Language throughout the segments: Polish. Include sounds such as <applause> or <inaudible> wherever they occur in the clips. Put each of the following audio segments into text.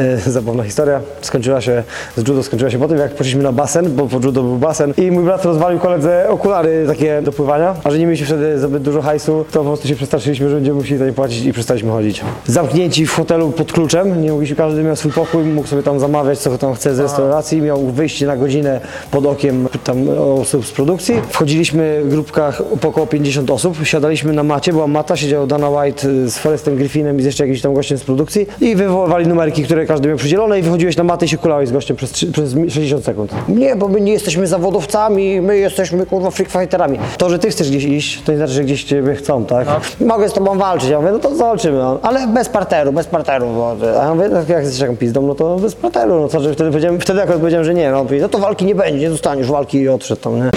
E, Zabawna historia. Skończyła się, z judo skończyła się po tym, jak poszliśmy na basen, bo po judo był basen i mój brat rozwalił koledze okulary takie do pływania, a że nie mieliśmy wtedy zbyt dużo hajsu, to po prostu się przestraszyliśmy, że będziemy musieli za nie płacić i przestaliśmy chodzić. Zamknięci w hotelu pod kluczem, nie mogliśmy, każdy miał swój pokój, mógł sobie tam zamawiać, co tam chce z restauracji, miał wyjście na godzinę pod okiem tam osób z produkcji. Wchodziliśmy w grupkach po około 50 osób, siadaliśmy na macie, była mata, siedział Dana White z Forestem Griffinem i z jeszcze jakimś tam gościem z produkcji i wywoływali numerki, które każdy miał przydzielone i wychodziłeś na matę i się kulałeś z gościem przez, trzy- przez 60 sekund. Nie, bo my nie jesteśmy zawodowcami, my jesteśmy kurwa freak fighterami. To, że ty chcesz gdzieś iść, to nie znaczy, że gdzieś ciebie chcą, tak? <laughs> Mogę z tobą walczyć. Ja mówię, no to zobaczymy, no. ale bez parteru, bez parteru. Bo, a ja mówię, no, jak jesteś taką pizdą, no to bez parteru. No co, że wtedy powiedziałem, wtedy akurat powiedziałem, że nie, no, on mówi, no to walki nie będzie, nie dostaniesz walki i odszedł tam, nie?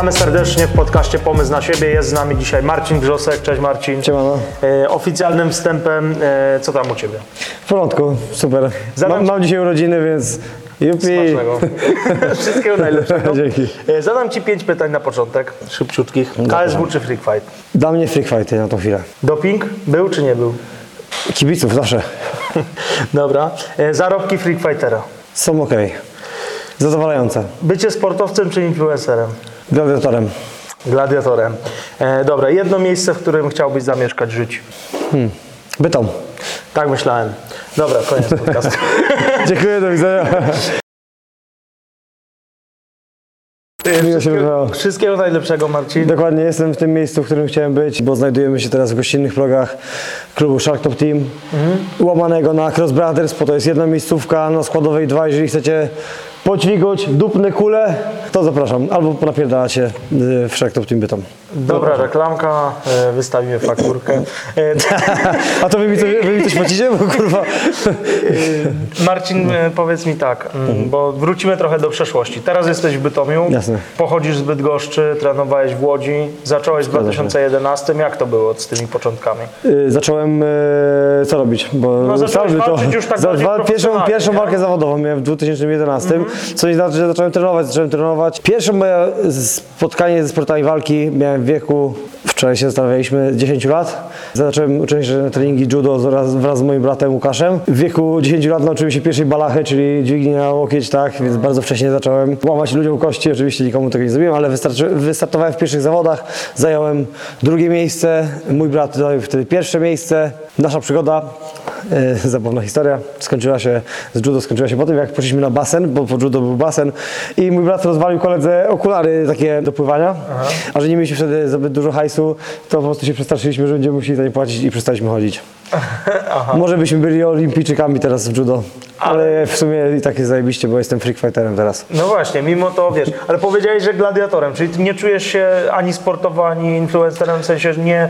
Witamy serdecznie w podcaście Pomysł na siebie. Jest z nami dzisiaj Marcin Grzosek. Cześć Marcin. Siemano. E, oficjalnym wstępem, e, co tam u Ciebie? W porządku, super. Zadam Mam, ci- mam dzisiaj urodziny, więc jupi. Smacznego. <laughs> Wszystkiego najlepszego. Dzięki. E, zadam Ci pięć pytań na początek, szybciutkich. KSW czy Freak Fight? Dla mnie freak fighty na tą chwilę. Doping był czy nie był? Kibiców zawsze <laughs> Dobra. E, zarobki Freak Fightera. są ok. Zadowalające. Bycie sportowcem czy influencerem? Gladiatorem. Gladiatorem. E, dobra, jedno miejsce, w którym chciałbyś zamieszkać, żyć. Bytom. Tak myślałem. Dobra, koniec podcastu. <laughs> Dziękuję, do widzenia. Się wydawało. Wszystkiego najlepszego, Marcin. Dokładnie, jestem w tym miejscu, w którym chciałem być, bo znajdujemy się teraz w gościnnych progach klubu Shark Top Team, łamanego na Cross Brothers, bo to jest jedna miejscówka, na składowej dwa, jeżeli chcecie podźwigać dupne kule, to zapraszam, albo napierdalacie y, w Team Bytom. Dobra reklamka, e, wystawimy fakturkę. E, <laughs> A to wy mi, coś- wy mi coś <laughs> płacicie? Bo kurwa... Marcin, e, powiedz mi tak, mm, bo wrócimy trochę do przeszłości. Teraz jesteś w Bytomiu, Jasne. pochodzisz z Bydgoszczy, trenowałeś w Łodzi, zacząłeś w Zgadza się. 2011. Jak to było z tymi początkami? Y, Zacząłem co robić, bo No, zacząłeś walczyć już tak za dwa, pierwszą, pierwszą walkę zawodową miałem w 2011, Mhm. co nie znaczy, że zacząłem trenować, zacząłem trenować. Pierwsze moje spotkanie ze sportami walki miałem w wieku, wczoraj się zastanawialiśmy, 10 lat. Zacząłem uczestniczyć na treningi judo wraz, wraz z moim bratem Łukaszem. W wieku 10 lat nauczyłem się pierwszej balachy, czyli dźwigni na łokieć, tak, więc bardzo wcześnie zacząłem łamać ludziom kości, oczywiście nikomu tego nie zrobiłem, ale wystartowałem w pierwszych zawodach, zająłem drugie miejsce, mój brat zajął wtedy pierwsze miejsce. Nasza przygoda, e, zabawna historia, skończyła się, z judo skończyła się po tym, jak poszliśmy na basen, bo po judo był basen i mój brat rozwalił koledze okulary takie do pływania, a że nie mieliśmy wtedy zbyt dużo hajsu, to po prostu się przestraszyliśmy, że będziemy musieli za nie płacić i przestaliśmy chodzić. <laughs> Może byśmy byli olimpijczykami teraz w judo, ale w sumie i tak jest zajebiście, bo jestem freak fighterem teraz. No właśnie, mimo to wiesz, ale powiedziałeś, że gladiatorem, czyli ty nie czujesz się ani sportowo, ani influencerem, w sensie że nie,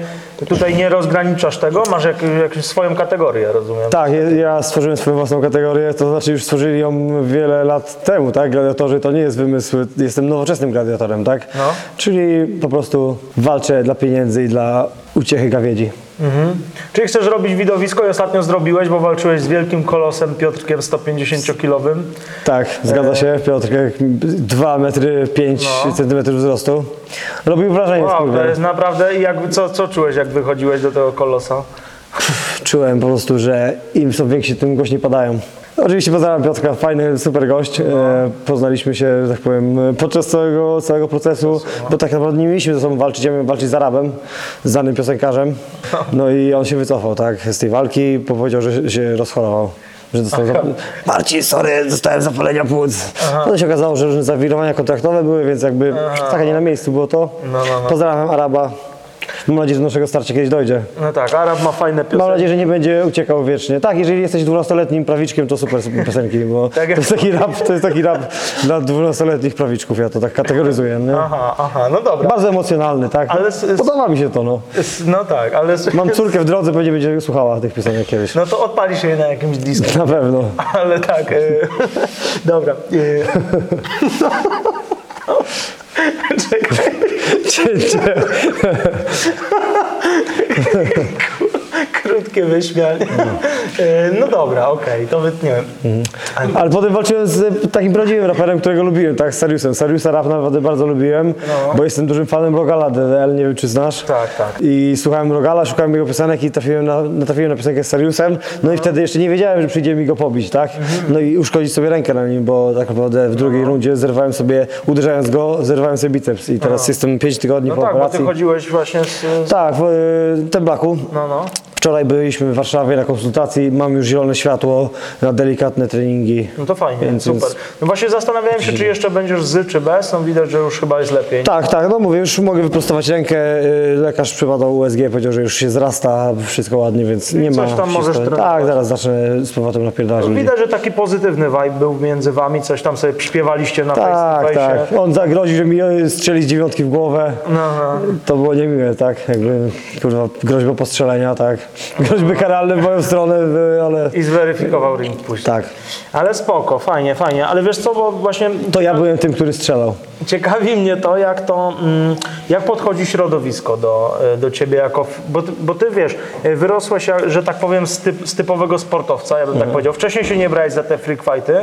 tutaj nie rozgraniczasz tego, masz jak, jakąś swoją kategorię, rozumiem? Tak, ja- ja stworzyłem swoją własną kategorię, to znaczy już stworzyli ją wiele lat temu, tak? Gladiatorzy to nie jest wymysł, jestem nowoczesnym gladiatorem, tak? No. Czyli po prostu walczę dla pieniędzy i dla uciechy gawiedzi. Mhm. Czyli chcesz robić widowisko i ostatnio zrobiłeś, bo walczyłeś z wielkim kolosem Piotrkiem 150-kilowym. Tak, zgadza się, Piotr, 2 metry 5 No. centymetrów wzrostu. Robił wrażenie, Wow, to jest naprawdę, i jakby, co, co czułeś, jak wychodziłeś do tego kolosa? Czułem po prostu, że im są więksi, tym głośniej padają. Oczywiście pozdrawiam Piotrka, fajny, super gość. E, poznaliśmy się, że tak powiem, podczas całego, całego procesu, bo tak naprawdę nie mieliśmy ze sobą walczyć, ja miałem walczyć z Arabem, z znanym piosenkarzem. No i on się wycofał, tak, z tej walki, bo powiedział, że się rozchorował. Że dostał zap... <laughs> Marcin, sorry, dostałem zapalenia płuc. Potem się okazało, że różne zawirowania kontraktowe były, więc jakby taka nie na miejscu było to. No, no, no. Pozdrawiam Araba. Mam nadzieję, że do naszego starcia kiedyś dojdzie. No tak, Arab ma fajne Mam piosenki. nadzieję, że nie będzie uciekał wiecznie. Tak, jeżeli jesteś 12-letnim prawiczkiem, to super piosenki, bo <laughs> Tak to jest taki rap, to jest taki rap dla 12-letnich prawiczków, ja to tak kategoryzuję. Nie? Aha, aha, no dobra. Bardzo emocjonalny, tak? Ale Podoba mi się to, no. No tak, ale... Mam <laughs> córkę w drodze, pewnie będzie słuchała tych piosenek kiedyś. No to odpali się je na jakimś disku. Na pewno. <laughs> Ale tak, e, dobra. E, <laughs> 진짜. <laughs> <laughs> Krótki Szybkie wyśmianie. E, No dobra, okej, to wytniemy. Ale potem walczyłem z takim prawdziwym raperem, którego lubiłem, tak, z Sariusem. Sariusa rap naprawdę bardzo lubiłem, No. bo jestem dużym fanem Rogala DDL, nie wiem czy znasz. Tak, tak. I słuchałem Rogala, szukałem jego piosenek i trafiłem na, natrafiłem na piosenkę z Sariusem. No i wtedy jeszcze nie wiedziałem, że przyjdzie mi go pobić, tak? Mhm. No i uszkodzić sobie rękę na nim, bo tak naprawdę w No. drugiej rundzie zerwałem sobie, uderzając go, zerwałem sobie biceps. I teraz jestem 5 tygodni No po tak, bo operacji. ty chodziłeś właśnie z... Tak, w y, Teblaku. No, no. Wczoraj byliśmy w Warszawie na konsultacji, mam już zielone światło na delikatne treningi. No to fajnie, Więc- super. No właśnie zastanawiałem się, czy jeszcze będziesz z, czy bez. No widać, że już chyba jest lepiej. Tak, tak, no mówię, już mogę wyprostować rękę. y, Lekarz przebadał USG, powiedział, że już się zrasta, wszystko ładnie, więc nie coś ma. tam się możesz trenować. Tak, zaraz zacznę z powrotem napierdalać ludzi. Widać, że taki pozytywny vibe był między wami, coś tam sobie śpiewaliście na Tak, face to tak. On zagroził, że mi y, strzeli z dziewiątki w głowę. No, no. To było niemiłe, tak? Jakby, kurwa, groźba postrzelenia, tak? Groźby karalne w moją stronę, ale I zweryfikował ring później. tak. Ale spoko, fajnie, fajnie. Ale wiesz co, bo właśnie To ja byłem tym, który strzelał. ciekawi mnie to, jak to, mm, jak podchodzi środowisko do, e, do ciebie jako, bo, ty- bo ty wiesz, e, wyrosłeś, że tak powiem, z, typ, z typowego sportowca, ja bym Mhm. tak powiedział. Wcześniej się nie brałeś za te freak fighty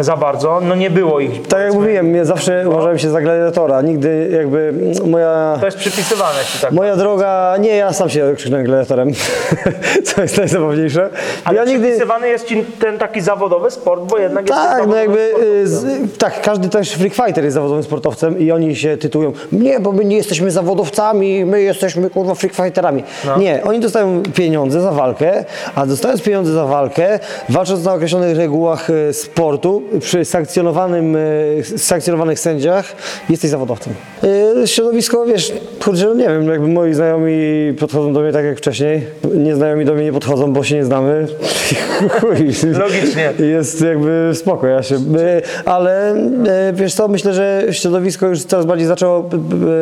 za bardzo, no nie było ich. Tak jak mówiłem, ja zawsze uważałem się za gladiatora. Nigdy jakby moja... To jest przypisywane ci tak. Moja droga, nie, ja sam się krzyknąłem gladiatorem, <laughs> co jest najzabawniejsze. Ale ja nigdy, przypisywany jest ci ten taki zawodowy sport, bo jednak jest tak, no jakby, y, z, tak, każdy też freak fighter jest zawodowym sportowcem i oni się tytułują, nie, bo my nie jesteśmy zawodowcami, my jesteśmy kurwa freak fighterami. No. Nie, oni dostają pieniądze za walkę, a dostając pieniądze za walkę, walcząc na określonych regułach y, sportu, przy sankcjonowanym, y, sankcjonowanych sędziach, jesteś zawodowcem. Y, Środowisko, wiesz, kurczę, no nie wiem, jakby moi znajomi podchodzą do mnie tak jak wcześniej, nieznajomi do mnie nie podchodzą, bo się nie znamy. <laughs> Chuj. Logicznie. Jest jakby spoko, ja się, y, ale wiesz co, myślę, że środowisko już coraz bardziej zaczęło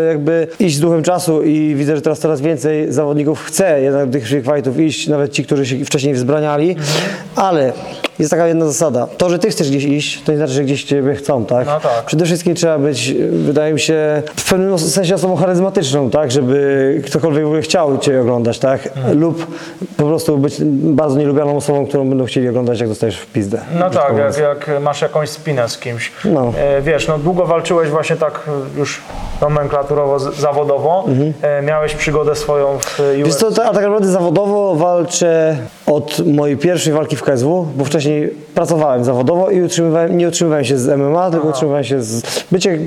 jakby iść z duchem czasu i widzę, że teraz coraz więcej zawodników chce jednak do tych freak fightów iść, nawet ci, którzy się wcześniej wzbraniali, ale jest taka jedna zasada, to, że ty chcesz gdzieś iść, to nie znaczy, że gdzieś ciebie chcą, tak? No tak. Przede wszystkim trzeba być, wydaje mi się, w pewnym sensie osobą charyzmatyczną, tak? Żeby ktokolwiek w ogóle chciał cię oglądać, tak? Mhm. Lub po prostu być bardzo nielubianą osobą, którą będą chcieli oglądać, jak dostajesz w pizdę. No tak, mówiąc. jak, jak masz jakąś spinę z kimś. No. E, wiesz, no długo walczyłeś właśnie tak już nomenklaturowo, zawodowo. E, miałeś przygodę swoją w Mhm. Wiesz UFC. co, ta- tak naprawdę zawodowo walczę od mojej pierwszej walki w KSW, bo wcześniej pracowałem zawodowo i utrzymywałem, nie utrzymywałem się z MMA, tylko utrzymywałem się z bycie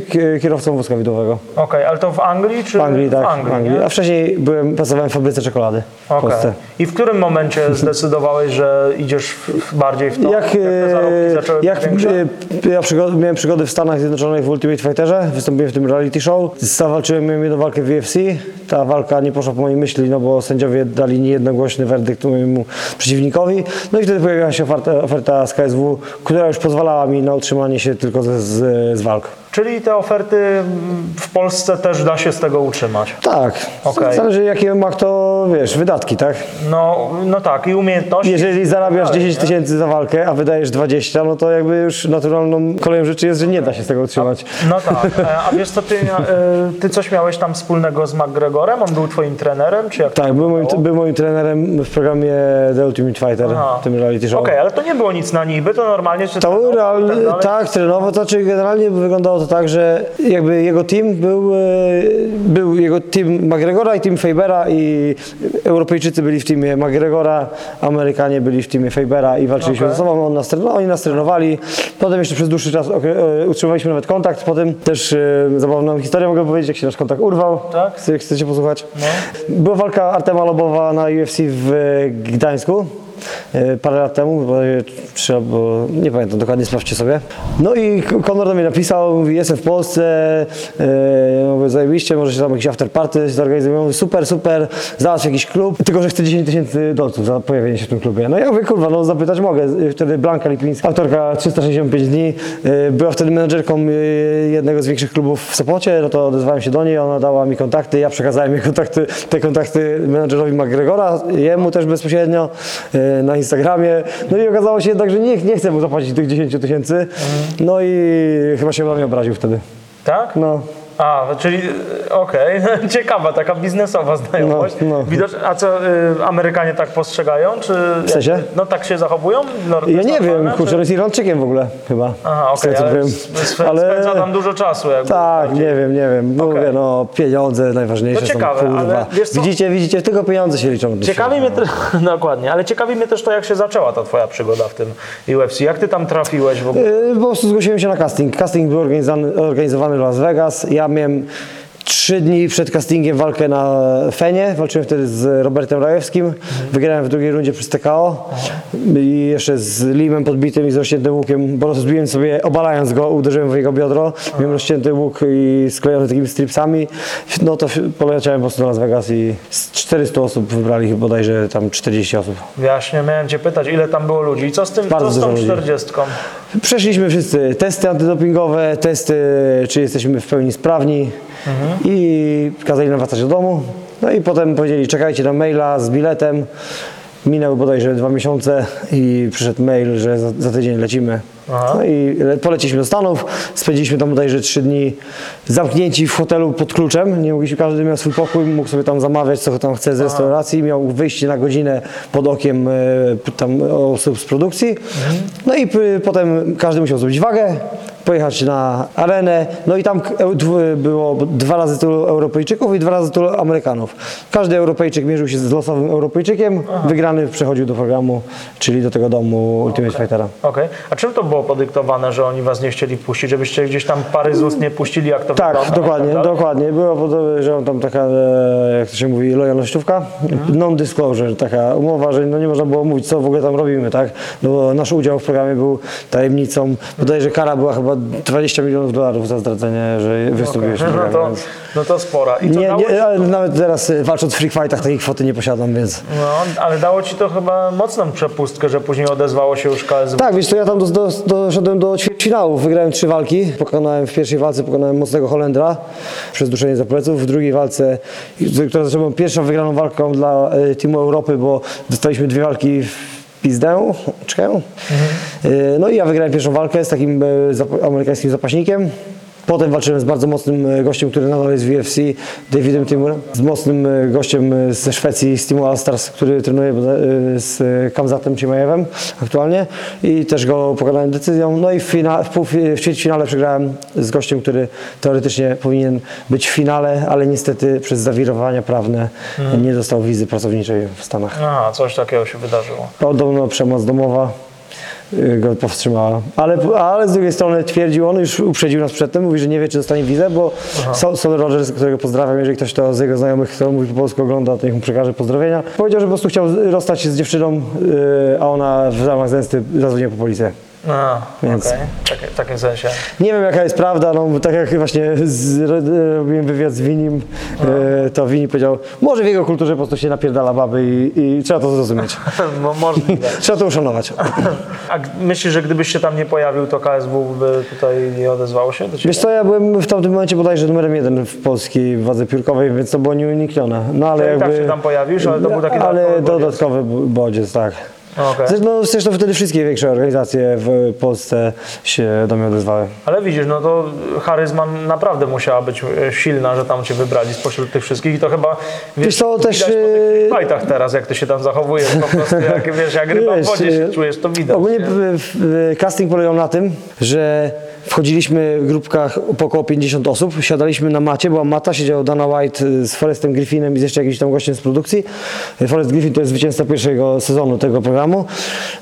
kierowcą wózka widowego. Okej, ale to w Anglii czy W Anglii, tak, w Anglii, w Anglii. A wcześniej byłem, pracowałem w fabryce czekolady w. Polsce. I w którym momencie <laughs> zdecydowałeś, że idziesz w, bardziej w to? Jak, zarobki e, zaczęły jak e, ja przygody, miałem przygody w Stanach Zjednoczonych w Ultimate Fighterze, wystąpiłem w tym reality show, zawalczyłem miałem jedną walkę w UFC, ta walka nie poszła po mojej myśli, no bo sędziowie dali niejednogłośny werdykt mojemu przeciwnikowi, no i wtedy pojawiła się oferta, oferta z KSW, która już pozwalała mi na utrzymanie się tylko z, z, z walk. Czyli te oferty mm, w Polsce też da się z tego utrzymać. Tak, Okej. zależy jakie ma kto, wiesz, wydatki, tak? No, no tak, i umiejętności. Jeżeli zarabiasz Dalej, 10 nie? tysięcy za walkę, a wydajesz 20, no to jakby już naturalną koleją rzeczy jest, że nie da się z tego utrzymać. No tak, a wiesz co, ty, e, ty coś miałeś tam wspólnego z McGregorem? On był twoim trenerem, czy jak Tak, był moim, był moim trenerem w programie The Ultimate Fighter, Aha. tym reality show. Okej, ale to nie było nic na niby, to normalnie się To był trenował real, tak tak, trenowo, to znaczy generalnie wyglądało to tak, że jakby jego team był, e, był jego team McGregora i team Fabera i Europejczycy byli w teamie McGregora, Amerykanie byli w teamie Fabera i walczyliśmy Okej. ze sobą, on nas, trenował, oni nas trenowali, potem jeszcze przez dłuższy czas e, utrzymywaliśmy nawet kontakt, potem też e, zabawną historię mogę powiedzieć, jak się nasz kontakt urwał, Tak. Chce- chcecie posłuchać? No. Była walka Artema Lobowa na UFC w Gdańsku. E, Parę lat temu, bo trzeba, bo nie pamiętam dokładnie, sprawdźcie sobie. No i Konor do mnie napisał, mówi, jestem w Polsce, e, mówię, zajebiście, może się tam jakiś afterparty zorganizujemy. Mówi, super, super, znalazł jakiś klub, tylko że chce 10 tysięcy dolców za pojawienie się w tym klubie. No ja mówię, kurwa, no zapytać mogę. Wtedy Blanka Lipińska, autorka 365 dni, e, była wtedy menedżerką e, jednego z większych klubów w Sopocie, no to odezwałem się do niej, ona dała mi kontakty, ja przekazałem jej kontakty, te kontakty menedżerowi McGregora, jemu też bezpośrednio e, na Instagramie. No i okazało się jednak, że nie, nie chce mu zapłacić tych 10 tysięcy. No i chyba się na mnie obraził wtedy. Tak? No, A, czyli y, okej, <laughs> ciekawa taka biznesowa znajomość. No, no. Widocz, a co, y, Amerykanie tak postrzegają? Czy W sensie? No tak się zachowują? No, to Ja nie wiem, kurczę, on jest Irlandczykiem w ogóle chyba. Aha, okej, co ale sp- sp- spędza tam dużo czasu jakby. Tak, nie wiem, nie wiem. No, Okej. Mówię, no pieniądze najważniejsze To ciekawe, są, ale? Widzicie, widzicie, tylko pieniądze się liczą. Ciekawi mnie też, <laughs> dokładnie, ale ciekawi mnie też to, jak się zaczęła ta twoja przygoda w tym UFC. Jak ty tam trafiłeś w ogóle? Yy, Po prostu zgłosiłem się na casting. Casting był organizowany, organizowany w Las Vegas. Ja miałem trzy dni przed castingiem walkę na Fenie. Walczyłem wtedy z Robertem Rajewskim. Wygrałem w drugiej rundzie przez TKO. I jeszcze z Limem podbitym i z rozciętym łukiem, bo rozbiłem sobie, obalając go, uderzyłem w jego biodro. Miałem rozcięty łuk i sklejony takimi stripsami. No to poleciałem po prostu do Las Vegas i z 400 osób wybrali bodajże tam 40 osób. Właśnie miałem cię pytać, ile tam było ludzi i co z tym, Bardzo co z tą dużo ludzi. 40? Przeszliśmy wszyscy testy antydopingowe, testy, czy jesteśmy w pełni sprawni i kazali nam wracać do domu. No i potem powiedzieli, czekajcie na maila z biletem. Minęły bodajże dwa miesiące i przyszedł mail, że za, za tydzień lecimy. Aha. No i le- poleciliśmy do Stanów, spędziliśmy tam bodajże trzy dni zamknięci w hotelu pod kluczem. Nie mogliśmy, każdy miał swój pokój, mógł sobie tam zamawiać, co tam chce z restauracji. Miał wyjście na godzinę pod okiem e, tam osób z produkcji. No i potem każdy musiał zrobić wagę, pojechać na arenę. No i tam było dwa razy tylu Europejczyków i dwa razy tylu Amerykanów. Każdy Europejczyk mierzył się z losowym Europejczykiem. Wygrany przechodził do programu, czyli do tego domu Ultimate Fightera. Okej. A czym to było podyktowane, że oni was nie chcieli puścić? Żebyście gdzieś tam pary z ust nie puścili, jak to Tak, wygląda? dokładnie, tak dalej? dokładnie. Było podejrzewam tam taka, e, jak to się mówi, lojalnościówka, non-disclosure, taka umowa, że no nie można było mówić, co w ogóle tam robimy, tak? No bo nasz udział w programie był tajemnicą. Bodajże kara była chyba 20 milionów dolarów za zdradzenie, że wystąpiłeś w No to, więc... no to spora. I co Nie, nie, ale nawet teraz e, walcząc w free fightach takiej kwoty nie posiadam, więc... no, ale dało ci to chyba mocną przepustkę, że później odezwało się już KSW. Tak, wiesz co, ja tam do, do, doszedłem do ćwierćfinału, wygrałem trzy walki, pokonałem w pierwszej walce, pokonałem mocnego Holendra przez duszenie za pleców, w drugiej walce, która zaczęła pierwszą wygraną walką dla e, Teamu Europy, bo dostaliśmy dwie walki w pizdę, czekają. E, No i ja wygrałem pierwszą walkę z takim e, amerykańskim zapaśnikiem. Potem walczyłem z bardzo mocnym e, gościem, który nadal jest w UFC, Davidem Timurem, z mocnym e, gościem e, ze Szwecji, z Teamu Allstars, który trenuje z Kamzatem Cimajewem aktualnie i też go pokonałem decyzją. No i w, fina, w, ćwierćfinale przegrałem z gościem, który teoretycznie powinien być w finale, ale niestety przez zawirowania prawne nie dostał wizy pracowniczej w Stanach. Aha, coś takiego się wydarzyło. Podobno przemoc domowa go powstrzymała. Ale, ale z drugiej strony twierdził on, już uprzedził nas przedtem, mówi, że nie wie, czy dostanie wizę, bo Sol Sol Rogers, którego pozdrawiam, jeżeli ktoś to z jego znajomych, kto mówi po polsku ogląda, to niech mu przekaże pozdrowienia. Powiedział, że po prostu chciał rozstać się z dziewczyną, y, a ona w ramach zemsty zadzwoniła po policję. A, Więc- okej. Tak, w takim sensie. Nie wiem jaka jest prawda, no tak jak właśnie z, ro- robiłem wywiad z Winim, y, to Wini powiedział, może w jego kulturze po prostu się napierdala baby i, i trzeba to zrozumieć. <laughs> Mo- Możliwe. Trzeba to uszanować. A myślisz, że gdybyś się tam nie pojawił, to KSW by tutaj nie odezwało się do ciebie? Wiesz co, ja byłem w tamtym momencie bodajże numerem jeden w polskiej wadze piórkowej, więc to było nieuniknione. No ale To i tak jakby... się tam pojawisz, ale to był taki Ale dodatkowy dodatkowy bodziec, tak. Okej. Zresztą, zresztą wtedy wszystkie większe organizacje w Polsce się do mnie odezwały. Ale widzisz, no to charyzma naprawdę musiała być e, silna, że tam cię wybrali spośród tych wszystkich i to chyba wiesz, Wiesz co, też, po e, tych fightach teraz, jak ty się tam zachowujesz, po prostu jak wiesz, jak ryba w Wiesz, wodzie się e, czujesz, to widać. Ogólnie nie? w- w- casting polegał na tym, że wchodziliśmy w grupkach po około 50 osób, siadaliśmy na macie, była mata, siedział Dana White y, z Forestem Griffinem i z jeszcze jakimś tam gościem z produkcji. Forest Griffin to jest zwycięzca pierwszego sezonu tego programu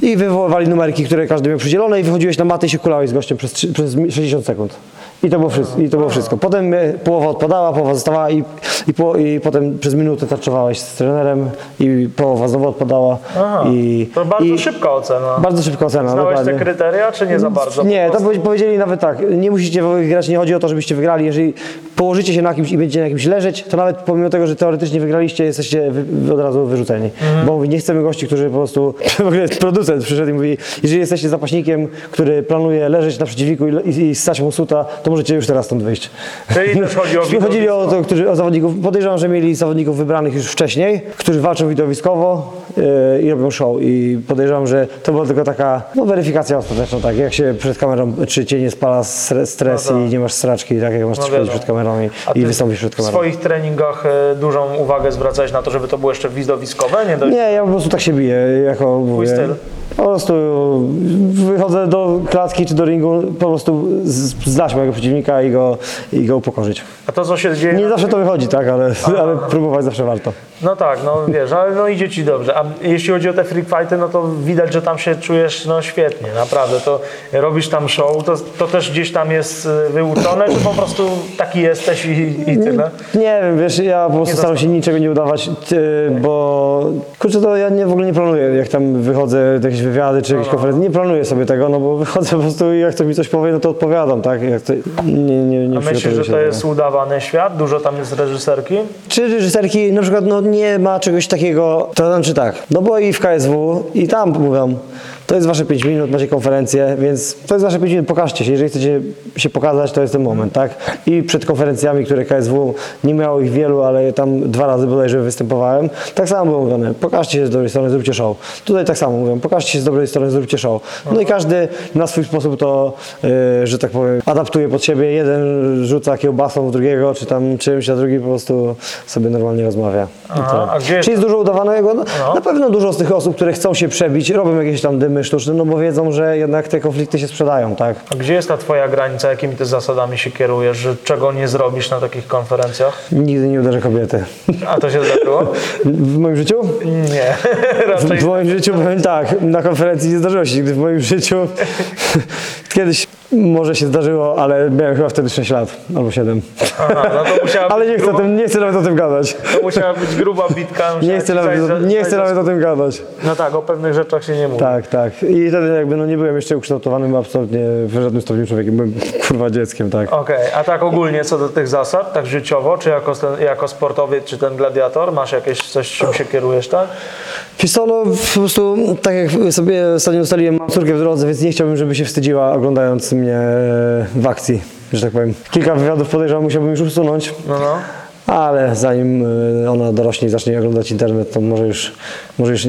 i wywoływali numerki, które każdy miał przydzielone i wychodziłeś na matę i się kulałeś z gościem przez, przez 60 sekund. I to było wszystko. I to było wszystko. Potem e, połowa odpadała, połowa zostawała i, i, po, i potem przez minutę tarczowałeś z trenerem i połowa znowu odpadała. Aha, I, to bardzo i, szybka ocena. bardzo szybka ocena, Znałeś te dokładnie. kryteria, czy nie za bardzo? Nie, to powiedzieli nawet tak, nie musicie wygrać, nie chodzi o to, żebyście wygrali, jeżeli położycie się na kimś i będziecie na kimś leżeć, to nawet pomimo tego, że teoretycznie wygraliście, jesteście wy, od razu wyrzuceni. Mhm. Bo mówi, nie chcemy gości, którzy po prostu, <laughs> w ogóle producent przyszedł i mówi, jeżeli jesteście zapaśnikiem, który planuje leżeć na przeciwniku i, i, ssać mu suta, to możecie już teraz stąd wyjść. Czyli też chodzi o <laughs> Chodzili o to, którzy, o zawodników, podejrzewam, że mieli zawodników wybranych już wcześniej, którzy walczą widowiskowo i robią show. I podejrzewam, że to była tylko taka no, weryfikacja ostateczna, tak jak się przed kamerą, czy cię nie spala stre- stres No tak. i nie masz sraczki, tak jak masz No wiadomo. przed kamerą i, A i przed w kamerą. swoich treningach e, dużą uwagę zwracałeś na to, żeby to było jeszcze widowiskowe? Nie. Nie, ja po prostu tak się biję, jako mówię. styl? Po prostu wychodzę do klatki czy do ringu, po prostu z- zlać mojego przeciwnika i go, i go upokorzyć. A to, co się dzieje... Nie zawsze to wychodzi, tak, ale, ale próbować zawsze warto. No tak, no wiesz, ale no idzie ci dobrze. A jeśli chodzi o te freak fighty, no to widać, że tam się czujesz no świetnie, naprawdę. To robisz tam show, to, to też gdzieś tam jest y, wyuczone, czy po prostu taki jesteś i, i tyle? Nie wiem, wiesz, ja po prostu staram się niczego nie udawać, ty, bo kurczę, to ja nie, w ogóle nie planuję, jak tam wychodzę do jakieś wywiady czy jakieś konferencje, nie planuję sobie tego, no bo wychodzę po prostu i jak ktoś mi coś powie, no to odpowiadam, tak? Jak to, nie, nie, nie A myślisz, że to jest udawany świat? Dużo tam jest reżyserki? Czy reżyserki na przykład no, nie ma czegoś takiego, to znaczy tak, no bo i w KSW i tam mówią, to jest wasze 5 minut, macie konferencję, więc to jest wasze 5 minut, pokażcie się, jeżeli chcecie się pokazać, to jest ten moment, tak? I przed konferencjami, które KSW, nie miało ich wielu, ale tam dwa razy bodajże występowałem, tak samo było mówione, pokażcie się z dobrej strony, zróbcie show. Tutaj tak samo mówią, pokażcie się z dobrej strony, zróbcie show. No i każdy na swój sposób to, yy, że tak powiem, adaptuje pod siebie, jeden rzuca kiełbasą w drugiego, czy tam czymś, a drugi po prostu sobie normalnie rozmawia. To. a gdzie Czy jest dużo udawanego? No, No. Na pewno dużo z tych osób, które chcą się przebić, robią jakieś tam dymy sztuczne, no bo wiedzą, że jednak te konflikty się sprzedają, tak? A gdzie jest ta twoja granica? Jakimi ty zasadami się kierujesz? Że czego nie zrobisz na takich konferencjach? Nigdy nie uderzę kobiety. A to się zdarzyło? W moim życiu? Nie, <laughs> raczej W moim życiu powiem tak, na konferencji nie zdarzyło się nigdy w moim życiu. <laughs> Kiedyś może się zdarzyło, ale miałem chyba wtedy 6 lat albo 7. Aha, no to musiała <laughs> Ale nie chcę, o gruba, tym, nie chcę nawet o tym gadać. to musiała być gruba bitka. <laughs> Nie chcę nawet, za- nie chcę nawet o tym gadać. No tak, o pewnych rzeczach się nie mówi. Tak, tak. I wtedy jakby no nie byłem jeszcze ukształtowanym absolutnie w żadnym stopniu człowiekiem. Byłem <laughs> kurwa dzieckiem, tak. Okej, a tak ogólnie co do tych zasad, tak życiowo, czy jako, ten, jako sportowiec, czy ten gladiator, masz jakieś coś, czym się kierujesz, tak? Wiesz co, no po prostu tak jak sobie ostatnio ustaliłem, mam córkę w drodze, więc nie chciałbym, żeby się wstydziła oglądając mnie w akcji, że tak powiem. Kilka wywiadów podejrzewam musiałbym już usunąć, No, no. ale zanim y, ona dorośnie i zacznie oglądać internet, to może już, może już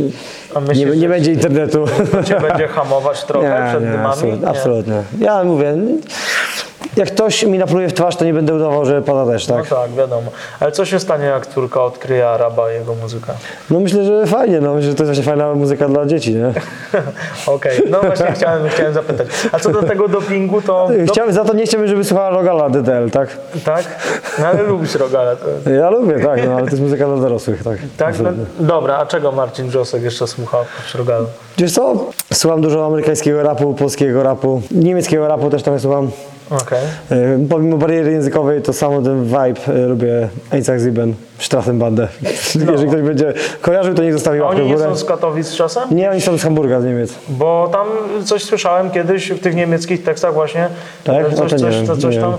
myślisz, nie, nie będzie internetu. Cię będzie hamować trochę <laughs> przed dymami? absolutnie, Nie. absolutnie. Ja mówię, jak ktoś mi napluje w twarz, to nie będę udawał, że pada też, No tak? tak, wiadomo. Ale co się stanie, jak córka odkryje Araba i jego muzykę? No myślę, że fajnie, no myślę, że to jest właśnie fajna muzyka dla dzieci, nie? <laughs> Okej, no właśnie <laughs> chciałem, chciałem zapytać. A co do tego dopingu, to... Do... Chciałbym, za to nie chciałbym, żeby słuchała Rogala DDL, tak? Tak? No ale lubisz Rogala. To... Ja lubię, tak, no, ale to jest muzyka dla dorosłych, tak. Tak? No, dobra, a czego Marcin Wrzosek jeszcze słucha oprócz Rogala? Wiesz co? Słucham dużo amerykańskiego rapu, polskiego rapu, niemieckiego rapu też trochę słucham. E, Pomimo bariery językowej, to samo ten vibe e, lubię Einzach Sieben, Strassenbande. <laughs> Jeżeli ktoś będzie kojarzył, to niech zostawi No. Łapkę oni nie są z Katowic czasem? Nie, oni są z Hamburga, z Niemiec. Bo tam coś słyszałem kiedyś w tych niemieckich tekstach właśnie. Tak? Coś, No coś, wiem, coś tam.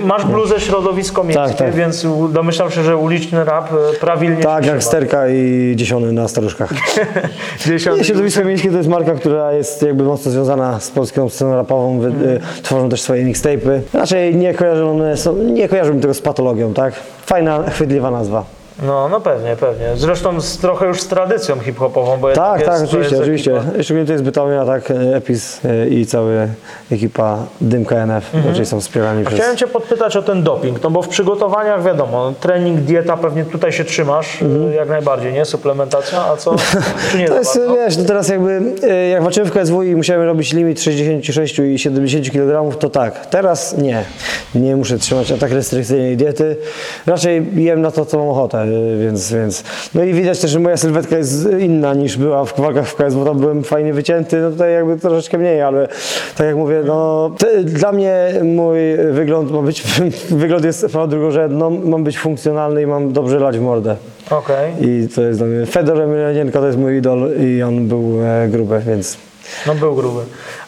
masz bluzę środowisko miejskie, Tak, tak. więc domyślam się, że uliczny rap e, prawilnie Tak, jak sterka i dziesiony na staruszkach. <laughs> Nie, Środowisko Miejskie to jest marka, która jest jakby mocno związana z polską sceną rapową, wy, y, tworzą też swoje mixtape'y. Raczej nie kojarzone są, nie kojarzyłbym tego z patologią, tak? Fajna, chwytliwa nazwa. No, no pewnie, pewnie. Zresztą z, trochę już z tradycją hip-hopową, bo Tak, jest, tak, to oczywiście, oczywiście. Szczególnie to jest Bytomia, tak, y, Epis y, i cała ekipa Dymka NF, raczej są wspierani przez... Chciałem Cię podpytać o ten doping, no bo w przygotowaniach wiadomo, trening, dieta, pewnie tutaj się trzymasz e, jak najbardziej, nie? Suplementacja, a co? Czy nie Mhm. To jest, bardzo? wiesz, no teraz jakby, y, jak walczyłem w KSW i musiałem robić limit 66 i 70 kg, to tak. Teraz nie. Nie muszę trzymać tak restrykcyjnej diety. Raczej jem na to, co mam ochotę, y, więc, więc... No i widać też, że moja sylwetka jest inna niż była w walkach w KSW. Tam byłem fajnie wycięty, no tutaj jakby troszeczkę mniej, ale tak jak mówię, no... te- Dla mnie mój wygląd ma być... <laughs> Wygląd jest sprawą drugorzędną. Mam być funkcjonalny i mam dobrze lać w mordę. Okej. I to jest dla mnie. Fedor Emelianenko to jest mój idol i on był e, gruby, więc No był gruby.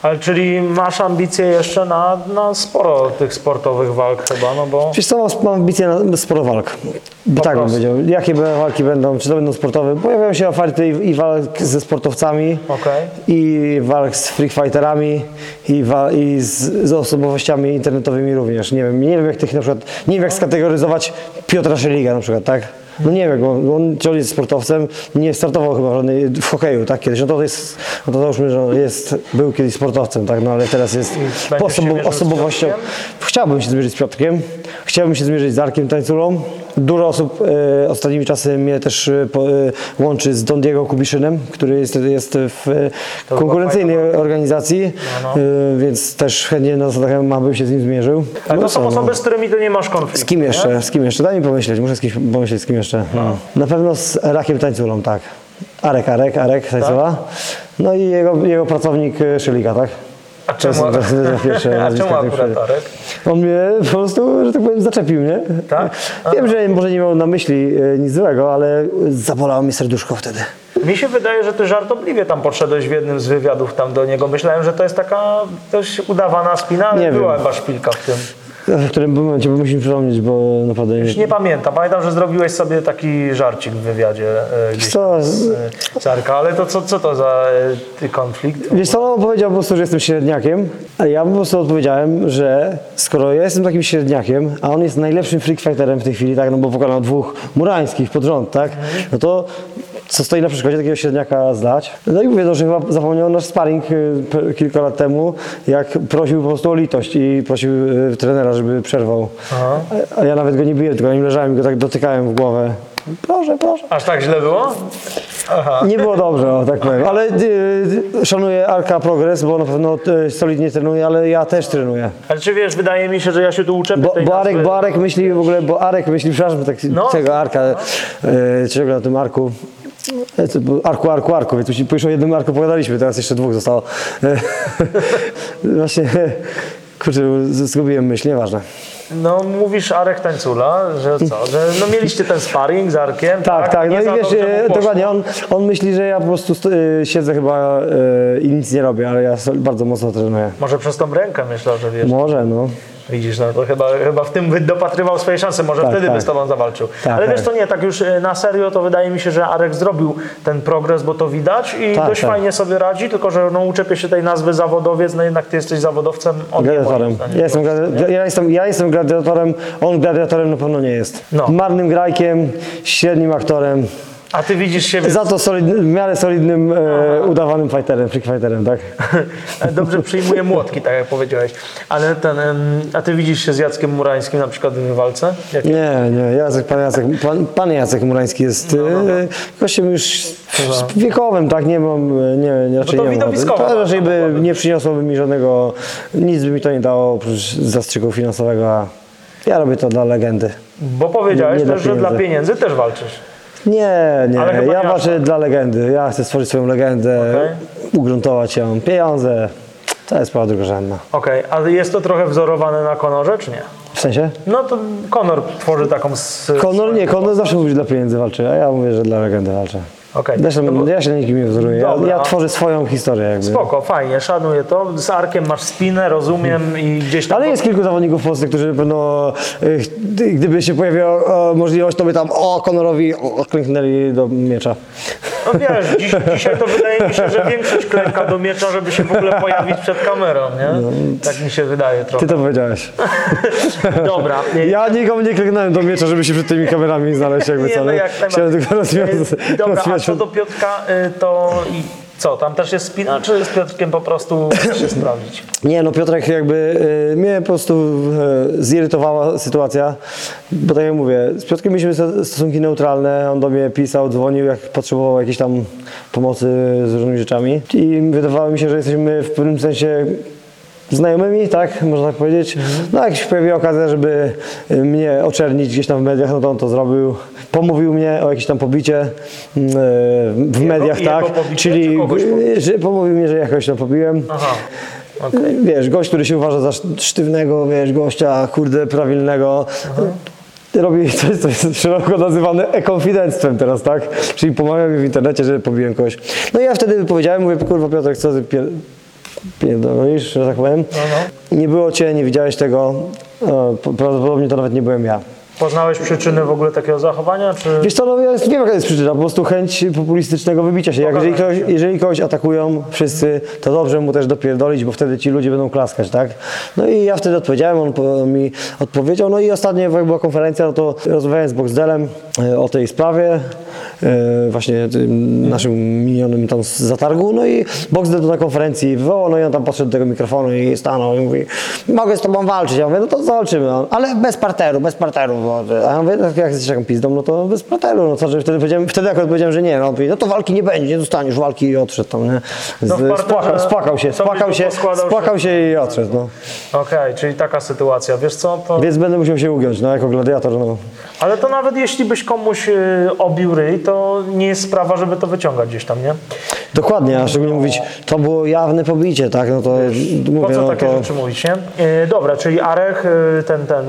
Ale czyli masz ambicje jeszcze na, na sporo tych sportowych walk chyba, no bo... Wiesz co, mam ambicje na sporo walk. Bo tak bym powiedział. Jakie walki będą, czy to będą sportowe? Pojawiają się oferty i, i walk ze sportowcami, Okej. i walk z fighterami, i, wa- i z, z osobowościami internetowymi również. Nie wiem, nie wiem jak tych na przykład, nie wiem jak skategoryzować Piotra Szeliga na przykład, tak? No nie wiem, bo on, on jest sportowcem, nie startował chyba w, żadnej, w hokeju, tak, kiedyś, no to jest, no to załóżmy, że jest, był kiedyś sportowcem, tak, no ale teraz jest osobo- osobowością. Chciałbym się zmierzyć z Piotrkiem, chciałbym się zmierzyć z Arkiem Tańculą. Dużo osób e, ostatnimi czasy mnie też e, po, e, łączy z Don Diego Kubiszynem, który jest, jest w e, konkurencyjnej organizacji, No, e, więc też chętnie na zasadzie MMA bym się z nim zmierzył. Ale No to są co, osoby, no. z którymi ty nie masz konfliktu, Z kim jeszcze? Z kim jeszcze? Daj mi pomyśleć, muszę z kimś pomyśleć z kim jeszcze. No. Na pewno z Rakiem Tańculą, tak. Arek, Arek, Arek Tańcula. No i jego, jego pracownik e, Szylika, tak? A czemu, <laughs> <laughs> a nazwiska, czemu które akurat. Arek? On mnie po prostu, że tak powiem, zaczepił, nie? Tak? Wiem, że może nie miał na myśli e, nic złego, ale zabolało mi serduszko wtedy. Mi się wydaje, że ty żartobliwie tam podszedłeś w jednym z wywiadów tam do niego. Myślałem, że to jest taka dość udawana spina, ale Nie była wiem. chyba szpilka w tym. W którym momencie, bo musimy przypomnieć, bo naprawdę Już nie pamiętam. Pamiętam, że zrobiłeś sobie taki żarcik w wywiadzie e, gdzieś Co? z e, Czarka, ale to co, co to za e, konflikt? Wiesz co, on powiedział po prostu, że jestem średniakiem, a ja po prostu odpowiedziałem, że skoro ja jestem takim średniakiem, a on jest najlepszym freak fighterem w tej chwili, tak, no bo pokonał dwóch murańskich pod rząd, tak, no to co stoi na przeszkodzie takiego średniaka zdać? No i mówię, no, że chyba zapomniał nasz sparring y, kilka lat temu, jak prosił po prostu o litość i prosił y, trenera, żeby przerwał. Aha. A, ja nawet go nie biłem, tylko na nim leżałem i go tak dotykałem w głowę. Proszę, proszę. Aż tak źle było? Aha. Nie było dobrze, o, tak powiem. Ale y, y, szanuję Arka Progress, bo na pewno y, solidnie trenuje, ale ja też trenuję. Ale czy wiesz, wydaje mi się, że ja się tu uczepię Bo, tej bo, Arek, nazwy. bo Arek myśli w ogóle, bo Arek myśli, przepraszam, tak, No. tego Arka, y, czego na tym Arku. E, Arku, Arku, Arku, więc już, już o jednym Arku pogadaliśmy, teraz jeszcze dwóch zostało. <laughs> Właśnie, kurczę, zgubiłem myśl, nieważne. No mówisz Arek Tańcula, że co, że no mieliście ten sparring z Arkiem, Tak, tak, Nie no i wiesz, e, dokładnie, on, on myśli, że ja po prostu siedzę chyba i nic nie robię, ale ja bardzo mocno trenuję. Może przez tą rękę myślał, że wiesz. Może, no. Widzisz, no to chyba, chyba w tym by dopatrywał swojej szansy, może Tak, wtedy by tak. z tobą zawalczył. Tak, Ale wiesz, tak. to nie, tak już e, na serio, to wydaje mi się, że Arek zrobił ten progres, bo to widać i Tak, dość tak. fajnie sobie radzi, tylko że no, uczepię się tej nazwy zawodowiec, no jednak ty jesteś zawodowcem, on Gladiatorem. Ja jestem, gladi- ja, jestem, ja jestem gladiatorem, on gladiatorem na pewno nie jest. No. Marnym grajkiem, średnim aktorem, A ty widzisz siebie, za to solidny, w miarę solidnym, e, udawanym fighterem, freak fighterem, tak? <laughs> dobrze przyjmuje młotki, tak jak powiedziałeś, ale ten, a ty widzisz się z Jackiem Murańskim na przykład w walce? Jak Nie, nie, Jacek, pan, Jacek, pan, pan Jacek Murański jest No, e, gościem już wiekowym, tak? Nie mam, nie, raczej No to nie widowiskowo To raczej by no, nie przyniosłoby mi żadnego, nic by mi to nie dało oprócz zastrzyku finansowego, a ja robię to dla legendy. Bo powiedziałeś Nie- nie też, że dla pieniędzy też walczysz. Nie, nie, Ale chyba ja nie aż walczę dla legendy. Ja chcę stworzyć swoją legendę, ugruntować ją, pieniądze. To jest sprawa drugorzędna. Okej, a jest to trochę wzorowane na Konorze, czy nie? W sensie? No to Konor tworzy taką... S... Konor nie, Konor zawsze mówi, że dla pieniędzy walczy, a ja mówię, że dla legendy walczę. Okej. Zresztą No bo- ja się nikim nie wzoruję. Ja, ja tworzę swoją historię jakby. Spoko, fajnie, szanuję to. Z Arkiem masz spinę, rozumiem i gdzieś tam... Ale jest kilku zawodników w Polsce, którzy będą, y, gdyby się pojawiła możliwość, to by tam o Konorowi klęknęli do miecza. No wiesz, dziś, dzisiaj to wydaje mi się, że większość klęka do miecza, żeby się w ogóle pojawić przed kamerą, nie? Tak mi się wydaje trochę. Ty to powiedziałeś. Dobra. nie- Ja nikomu nie klęknąłem do miecza, żeby się przed tymi kamerami znaleźć jakby Nie, co. no jak Chciałem tylko rozwiązać. Dobra, a rozwiązać- co do Piotrka, y, to co, tam też jest spina, czy z Piotrkiem po prostu się sprawdzić? Nie, no Piotrek jakby y, mnie po prostu y, zirytowała sytuacja, bo tak jak mówię, z Piotrkiem mieliśmy sto- stosunki neutralne, on do mnie pisał, dzwonił, jak potrzebował jakiejś tam pomocy z różnymi rzeczami i wydawało mi się, że jesteśmy w pewnym sensie znajomymi, tak, można tak powiedzieć. No jak się pojawiła okazja, żeby y, mnie oczernić gdzieś tam w mediach, no to on to zrobił. Pomówił mnie o jakieś tam pobicie y, w mediach, jego tak, pobicie, czyli że pomówił mnie, że jakoś tam pobiłem. Aha, okej. Wiesz, gość, który się uważa za sztywnego, wiesz, gościa, kurde, prawilnego. Y, robi <laughs> coś, co jest szeroko nazywane e-konfidenctwem teraz, tak? Czyli pomagał mi w internecie, że pobiłem kogoś. No i ja wtedy powiedziałem, mówię, kurwa Piotrek, co ty pier... pierdolisz, że tak powiem. Nie było cię, nie widziałeś tego, e, prawdopodobnie to nawet nie byłem ja. Poznałeś przyczyny w ogóle takiego zachowania, czy... Wiesz co, no ja wiem jaka jest przyczyna, po prostu chęć populistycznego wybicia się. Jak jeżeli, kogoś, jeżeli kogoś atakują wszyscy, to dobrze mu też dopierdolić, bo wtedy ci ludzie będą klaskać, tak? No i ja wtedy odpowiedziałem, on mi odpowiedział, no i ostatnio jak była konferencja, no to rozmawiałem z Boxdelem e, o tej sprawie, właśnie tym naszym minionym tam z zatargu, no i Boxdel na konferencji wywołał, no i on tam podszedł do tego mikrofonu i stanął i mówi, mogę z tobą walczyć, ja mówię, no to zawalczymy, On, ale bez parteru, bez parteru, bo, a ja mówię, "Tak jak jesteś taką pizdą, no to bez parteru, no co, że wtedy powiedziałem, wtedy akurat powiedziałem, że nie, no, mówi, no to walki nie będzie, nie dostaniesz. Walki i odszedł tam, nie, z, No parterze spłakał, spłakał się, spłakał się, spłakał się i odszedł, no. Okej, czyli taka sytuacja. Wiesz co, to... Więc będę musiał się ugiąć, no, jako gladiator, no. Ale to nawet jeśli byś komuś y, obił ryj, to nie jest sprawa, żeby to wyciągać gdzieś tam, nie? Dokładnie, a szczególnie mówić, to było jawne pobicie, tak, no to Po mówię, co no takie to... rzeczy mówić, nie? Y, dobra, czyli Arech, y, ten, ten,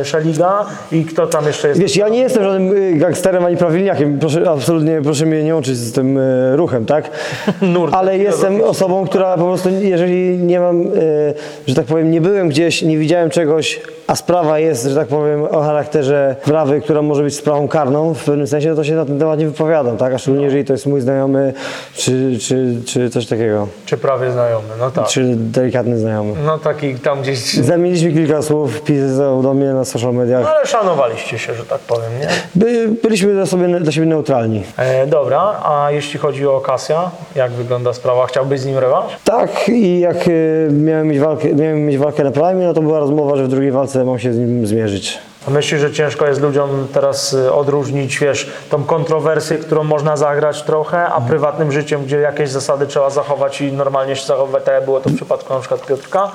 y, Szeliga i kto tam jeszcze jest? Wiesz, ja nie jestem żadnym y, gangsterem ani prawilniakiem, proszę, absolutnie proszę mnie nie łączyć z tym y, ruchem, tak? <laughs> Nurt. Ale jestem osobą, która po prostu, jeżeli nie mam, y, że tak powiem, nie byłem gdzieś, nie widziałem czegoś, a sprawa jest, że tak powiem, o charakterze sprawy, która może być sprawą karną w pewnym sensie, no to się na ten temat nie wypowiadam, tak? A szczególnie jeżeli to jest mój znajomy, czy, czy, czy coś takiego, Czy prawie znajomy, no tak. czy delikatny znajomy. No taki tam gdzieś... Zamieniliśmy kilka słów, pisał do mnie na social mediach. No ale szanowaliście się, że tak powiem, nie? By, byliśmy dla, sobie, dla siebie neutralni. E, dobra, a jeśli chodzi o Kasia, jak wygląda sprawa? Chciałbyś z nim rewanż? Tak, i jak y, miałem, mieć walkę, miałem mieć walkę na Prime, no to była rozmowa, że w drugiej walce mam się z nim zmierzyć. A Myślisz, że ciężko jest ludziom teraz y, odróżnić, wiesz, tą kontrowersję, którą można zagrać trochę, a prywatnym życiem, gdzie jakieś zasady trzeba zachować i normalnie się zachowywać, tak jak było to w przypadku na przykład Piotrka?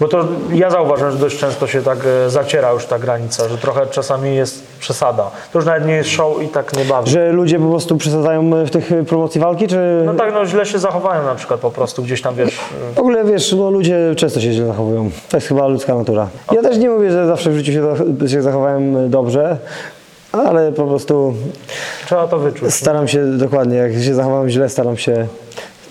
Bo to ja zauważam, że dość często się tak e, zaciera już ta granica, że trochę czasami jest przesada. To już nawet nie jest show i tak nie bawi. Że ludzie po prostu przesadzają w tych y, promocji walki, czy... No tak, no źle się zachowają na przykład po prostu gdzieś tam, wiesz, W ogóle wiesz, no ludzie często się źle zachowują. To jest chyba ludzka natura. Ja też nie mówię, że zawsze w życiu się, się zachowałem dobrze, ale po prostu trzeba to wyczuć. staram się dokładnie, jak się zachowałem źle, staram się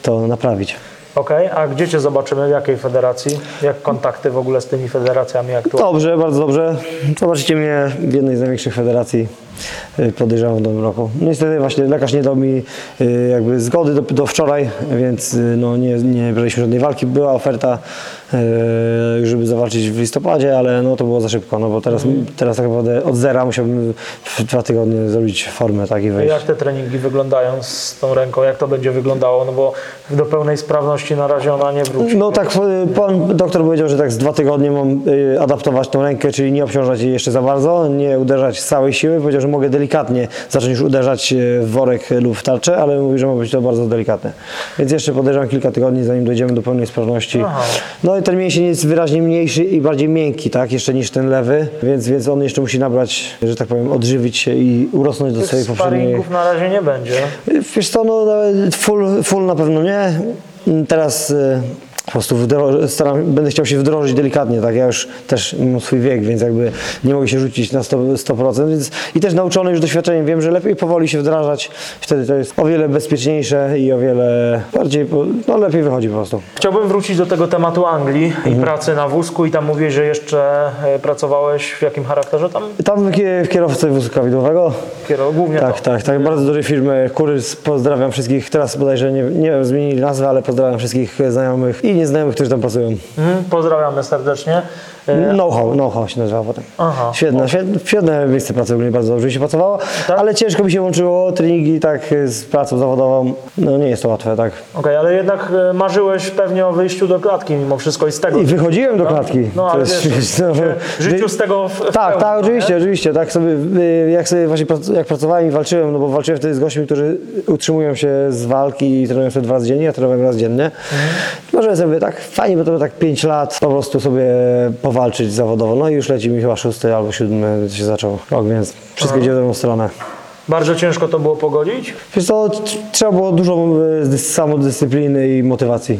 to naprawić. Okej, a gdzie Cię zobaczymy, w jakiej federacji? Jak kontakty w ogóle z tymi federacjami aktualnie? Dobrze, bardzo dobrze. Zobaczycie mnie w jednej z największych federacji, podejrzewam w nowym roku. Niestety właśnie lekarz nie dał mi y, jakby zgody do, do wczoraj, więc y, no, nie, nie braliśmy żadnej walki. Była oferta, y, żeby zawalczyć w listopadzie, ale no, to było za szybko, no bo teraz, teraz tak naprawdę od zera musiałbym w dwa tygodnie zrobić formę tak i wejść. Jak te treningi wyglądają z tą ręką? Jak to będzie wyglądało? No bo do pełnej sprawności na razie ona nie wróci. No tak, y, pan doktor powiedział, że tak z dwa tygodnie mam y, adaptować tą rękę, czyli nie obciążać jej jeszcze za bardzo, nie uderzać z całej siły. Powiedział, że mogę delikatnie zacząć już uderzać y, w worek lub w tarczę, ale mówi, że ma być to bardzo delikatne. Więc jeszcze podejrzewam kilka tygodni, zanim dojdziemy do pełnej sprawności. Aha. No i ten mięsień jest wyraźnie mniejszy i bardziej miękki, tak, jeszcze niż ten lewy, więc, więc on jeszcze musi nabrać, że tak powiem, odżywić się i urosnąć do Tych swojej poprzedniej... na razie nie będzie. Wiesz co, no nawet full, full na pewno nie. Teraz y, po prostu staram, będę chciał się wdrożyć delikatnie, tak? Ja już też mam swój wiek, więc jakby nie mogę się rzucić na 100%, 100% więc i też nauczony już doświadczeniem wiem, że lepiej powoli się wdrażać, wtedy to jest o wiele bezpieczniejsze i o wiele bardziej, no lepiej wychodzi po prostu. Chciałbym wrócić do tego tematu Anglii Mhm. i pracy na wózku i tam mówię, że jeszcze e, pracowałeś w jakim charakterze tam? Tam w kie- w kierowcy wózka widłowego, Kiero, głównie tak, to. tak, tak, bardzo dużej firmy, Kurys, pozdrawiam wszystkich, teraz bodajże nie, nie wiem, zmienili nazwę, ale pozdrawiam wszystkich znajomych i nieznajomych, którzy tam pracują. Mhm, pozdrawiamy serdecznie. E, Know-how, know-how się nazywa potem. Aha. Świetne, świetne, świetne miejsce pracy, ogólnie bardzo dobrze mi się pracowało, Tak? ale ciężko mi się łączyło treningi tak z pracą zawodową. No nie jest to łatwe, tak. Okej, ale jednak e, marzyłeś pewnie o wyjściu do klatki mimo wszystko i z tego. I wychodziłem do klatki. No ale jest- wiesz, <laughs> no, w życiu z tego w, w Tak, pełni, tak, no, oczywiście, nie? oczywiście. Tak sobie, y, jak sobie właśnie jak pracowałem i walczyłem, no bo walczyłem wtedy z gośćmi, którzy utrzymują się z walki i trenują sobie dwa razy dziennie, ja trenowałem raz dziennie. Mhm. Może sobie tak fajnie, bo to tak 5 lat po prostu sobie powalczyć zawodowo. No i już leci mi chyba szósty albo siódmy się zaczął rok, więc wszystko idzie w drugą stronę. Bardzo ciężko to było pogodzić. Wiesz co, trzeba było dużo y, dys- samodyscypliny i motywacji.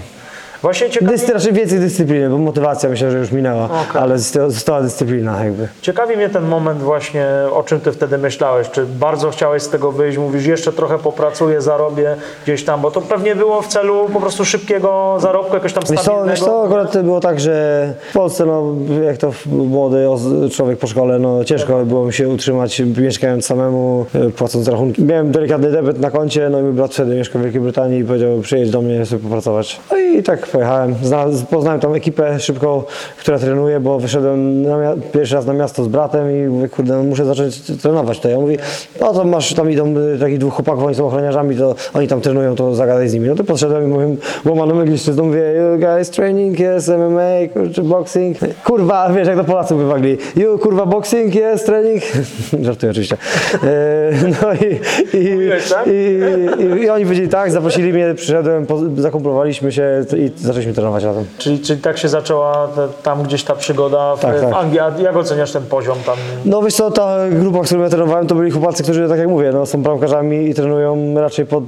Właśnie ciekawi, Dyscy, raczej więcej dyscypliny, bo motywacja myślę, że już minęła, Okej. ale zosta- została dyscyplina jakby. ciekawi mnie ten moment właśnie, o czym ty wtedy myślałeś. Czy bardzo chciałeś z tego wyjść? Mówisz, jeszcze trochę popracuję, zarobię gdzieś tam, bo to pewnie było w celu po prostu szybkiego zarobku, jakoś tam Wiesz co, stabilnego. wiesz co, akurat było tak, że w Polsce, no, jak to młody człowiek po szkole, no ciężko było mi się utrzymać mieszkając samemu, e, płacąc rachunki. Miałem delikatny debet na koncie, no i mój brat wtedy mieszkał w Wielkiej Brytanii i powiedział, przyjedź do mnie sobie popracować. No i tak pojechałem. Zna, poznałem tam ekipę szybko, która trenuje, bo wyszedłem pierwszy raz na miasto z bratem i mówię, kurde, no, muszę zacząć trenować tutaj. On mówi, no to masz, tam idą y, takich dwóch chłopaków, oni są ochroniarzami, to oni tam trenują, to zagadaj z nimi. No to podszedłem i mówię, łamaną angielszczyzną, mówię, you guys training, yes, MMA, kurczę, boxing. Kurwa, wiesz, jak to Polacy bywali. You, kurwa, boxing, yes, training. <laughs> Żartuję oczywiście. E, no i, i, tak? i, i, i oni powiedzieli tak, zaprosili mnie, przyszedłem, zakumplowaliśmy się i zaczęliśmy trenować razem. Czyli, czyli tak się zaczęła te, tam gdzieś ta przygoda w, Tak, w tak. Anglii. A jak oceniasz ten poziom tam? No wiesz co, ta grupa, którą ja trenowałem, to byli chłopacy, którzy, tak jak mówię, no, są bramkarzami i trenują raczej pod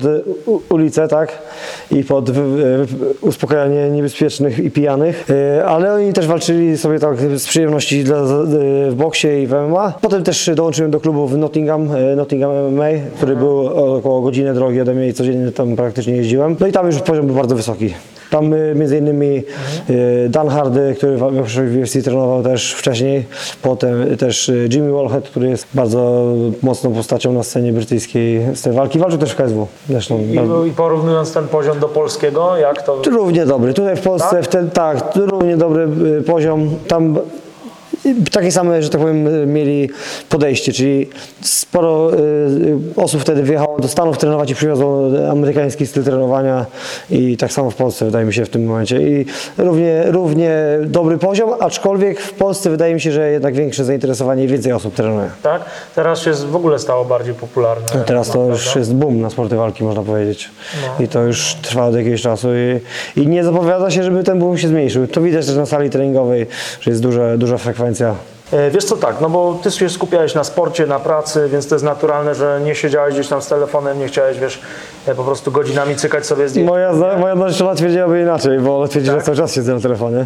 u, ulicę, tak? I pod wy, wy, uspokajanie niebezpiecznych i pijanych, y, ale oni też walczyli sobie tak z przyjemności dla, y, w boksie i w MMA. Potem też dołączyłem do klubu w Nottingham, Nottingham MMA, który był około godziny drogi ode mnie i codziennie tam praktycznie jeździłem. No i tam już poziom był bardzo wysoki. Tam y, między innymi y, Dan Hardy, który w w UFC trenował też wcześniej, potem też y, Jimmy Wallhead, który jest bardzo mocną postacią na scenie brytyjskiej z tej walki. Walczył też w KSW. Zresztą bardzo- I, I porównując ten poziom do polskiego, jak to? Równie dobry. Tutaj w Polsce Tak? wtedy tak, równie dobry poziom. Tam takie same, że tak powiem, mieli podejście, czyli sporo y, osób wtedy wyjechało do Stanów trenować i przywiozło amerykański styl trenowania i tak samo w Polsce wydaje mi się w tym momencie. I równie, równie dobry poziom, aczkolwiek w Polsce wydaje mi się, że jednak większe zainteresowanie i więcej osób trenuje. Tak? Teraz się w ogóle stało bardziej popularne. Teraz to już jest boom na sporty walki, można powiedzieć. I to już trwa od jakiegoś czasu i, i nie zapowiada się, żeby ten boom się zmniejszył. To widać też na sali treningowej, że jest duża, duża frekwencja. E, Wiesz co, tak, no bo ty się skupiałeś na sporcie, na pracy, więc to jest naturalne, że nie siedziałeś gdzieś tam z telefonem, nie chciałeś, wiesz, e, po prostu godzinami cykać sobie zdjęcia. Moja, moja narzeczona twierdziłaby inaczej, bo twierdzi, że cały czas siedzę na telefonie.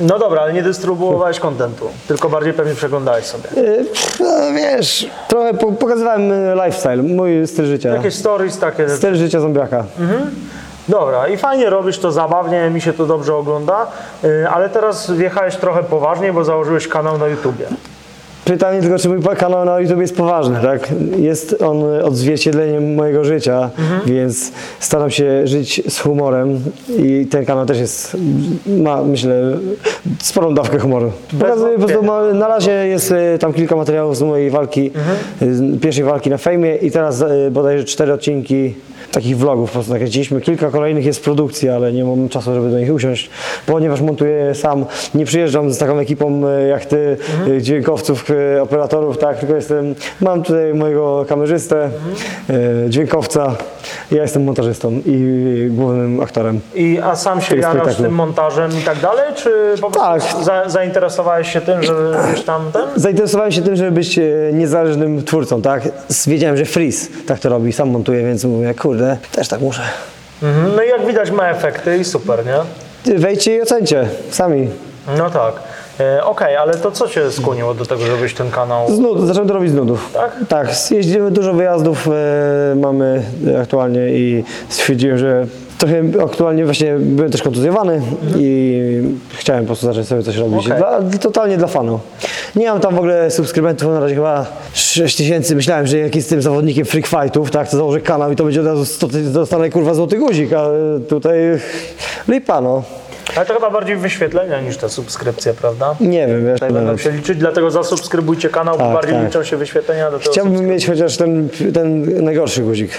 No dobra, ale nie dystrybuowałeś kontentu, tylko bardziej pewnie przeglądałeś sobie. Yy, No, wiesz, trochę po, pokazywałem lifestyle, mój styl życia. Jakieś stories takie. Styl życia zombiaka. Dobra, i fajnie robisz to zabawnie, mi się to dobrze ogląda, e, ale teraz wjechałeś trochę poważniej, bo założyłeś kanał na YouTubie. Pytanie tylko, czy mój kanał na YouTube jest poważny, tak? Jest on odzwierciedleniem mojego życia, więc staram się żyć z humorem i ten kanał też jest, ma myślę, sporą dawkę humoru. Pokazuję, po prostu na razie jest e, tam kilka materiałów z mojej walki, e, z pierwszej walki na fejmie i teraz bodajże cztery odcinki takich vlogów po prostu nakręciliśmy. Kilka kolejnych jest w produkcji, ale nie mam czasu, żeby do nich usiąść, ponieważ montuję sam. Nie przyjeżdżam z taką ekipą e, jak ty, e, dźwiękowców, e, operatorów, tak, tylko jestem, mam tutaj mojego kamerzystę, e, dźwiękowca, ja jestem montażystą i głównym aktorem. I, a sam się jarasz tym montażem i tak dalej, czy po prostu Tak. za, zainteresowałeś się tym, że gdzieś tam ten? Zainteresowałem się tym, żeby być niezależnym twórcą, tak? Wiedziałem, że Freeze tak to robi, sam montuje, więc mówię, kurde, też tak muszę. Mhm. No i jak widać ma efekty i super, nie? Wejdźcie i ocencie, sami. No tak. E, Okej, ale to co cię skłoniło do tego, żebyś ten kanał... Z nud, zacząłem to robić z nudów. Tak? Tak, jeździmy, dużo wyjazdów e, mamy aktualnie i stwierdziłem, że trochę aktualnie właśnie byłem też kontuzjowany i chciałem po prostu zacząć sobie coś robić. Okej. Dla, totalnie dla fanu. Nie mam tam w ogóle subskrybentów, na razie chyba 6 tysięcy. Myślałem, że jak jestem zawodnikiem freak fightów, tak, to założę kanał i to będzie od razu 100 tysięcy, dostanę kurwa złoty guzik, a tutaj lipa no. Ale to chyba bardziej wyświetlenia niż te subskrypcje, prawda? Nie wiem, wiesz, Tutaj będą się liczyć, dlatego zasubskrybujcie kanał, bo Tak, bardziej tak. liczą się wyświetlenia do tego. Chciałbym mieć chociaż ten, ten najgorszy guzik.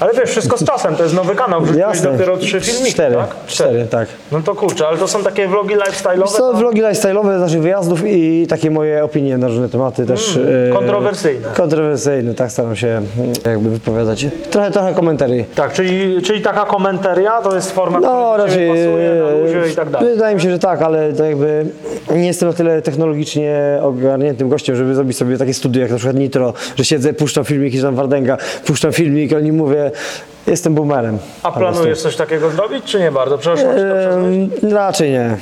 Ale wiesz, wszystko z czasem, to jest nowy kanał, wrzuciłeś Jasne. dopiero trzy filmiki, Cztery, tak? cztery, tak. No to kurczę, ale to są takie vlogi lifestyle'owe, Są to vlogi lifestyle'owe z naszych wyjazdów i takie moje opinie na różne tematy też. e, kontrowersyjne. Kontrowersyjne, tak staram się mm, jakby wypowiadać. Trochę, trochę komentarzy. Tak, czyli, czyli taka komentaria to jest forma, No która raczej pasuje na luzie e, i tak dalej. wydaje mi się, że tak, ale to jakby nie jestem na tyle technologicznie ogarniętym gościem, żeby zrobić sobie takie studia jak na przykład Nitro, że siedzę, puszczam filmik i tam Wardęga, puszczam filmik, oni mówię, że jestem boomerem. A planujesz coś takiego zrobić, czy nie bardzo? Ehm, raczej nie.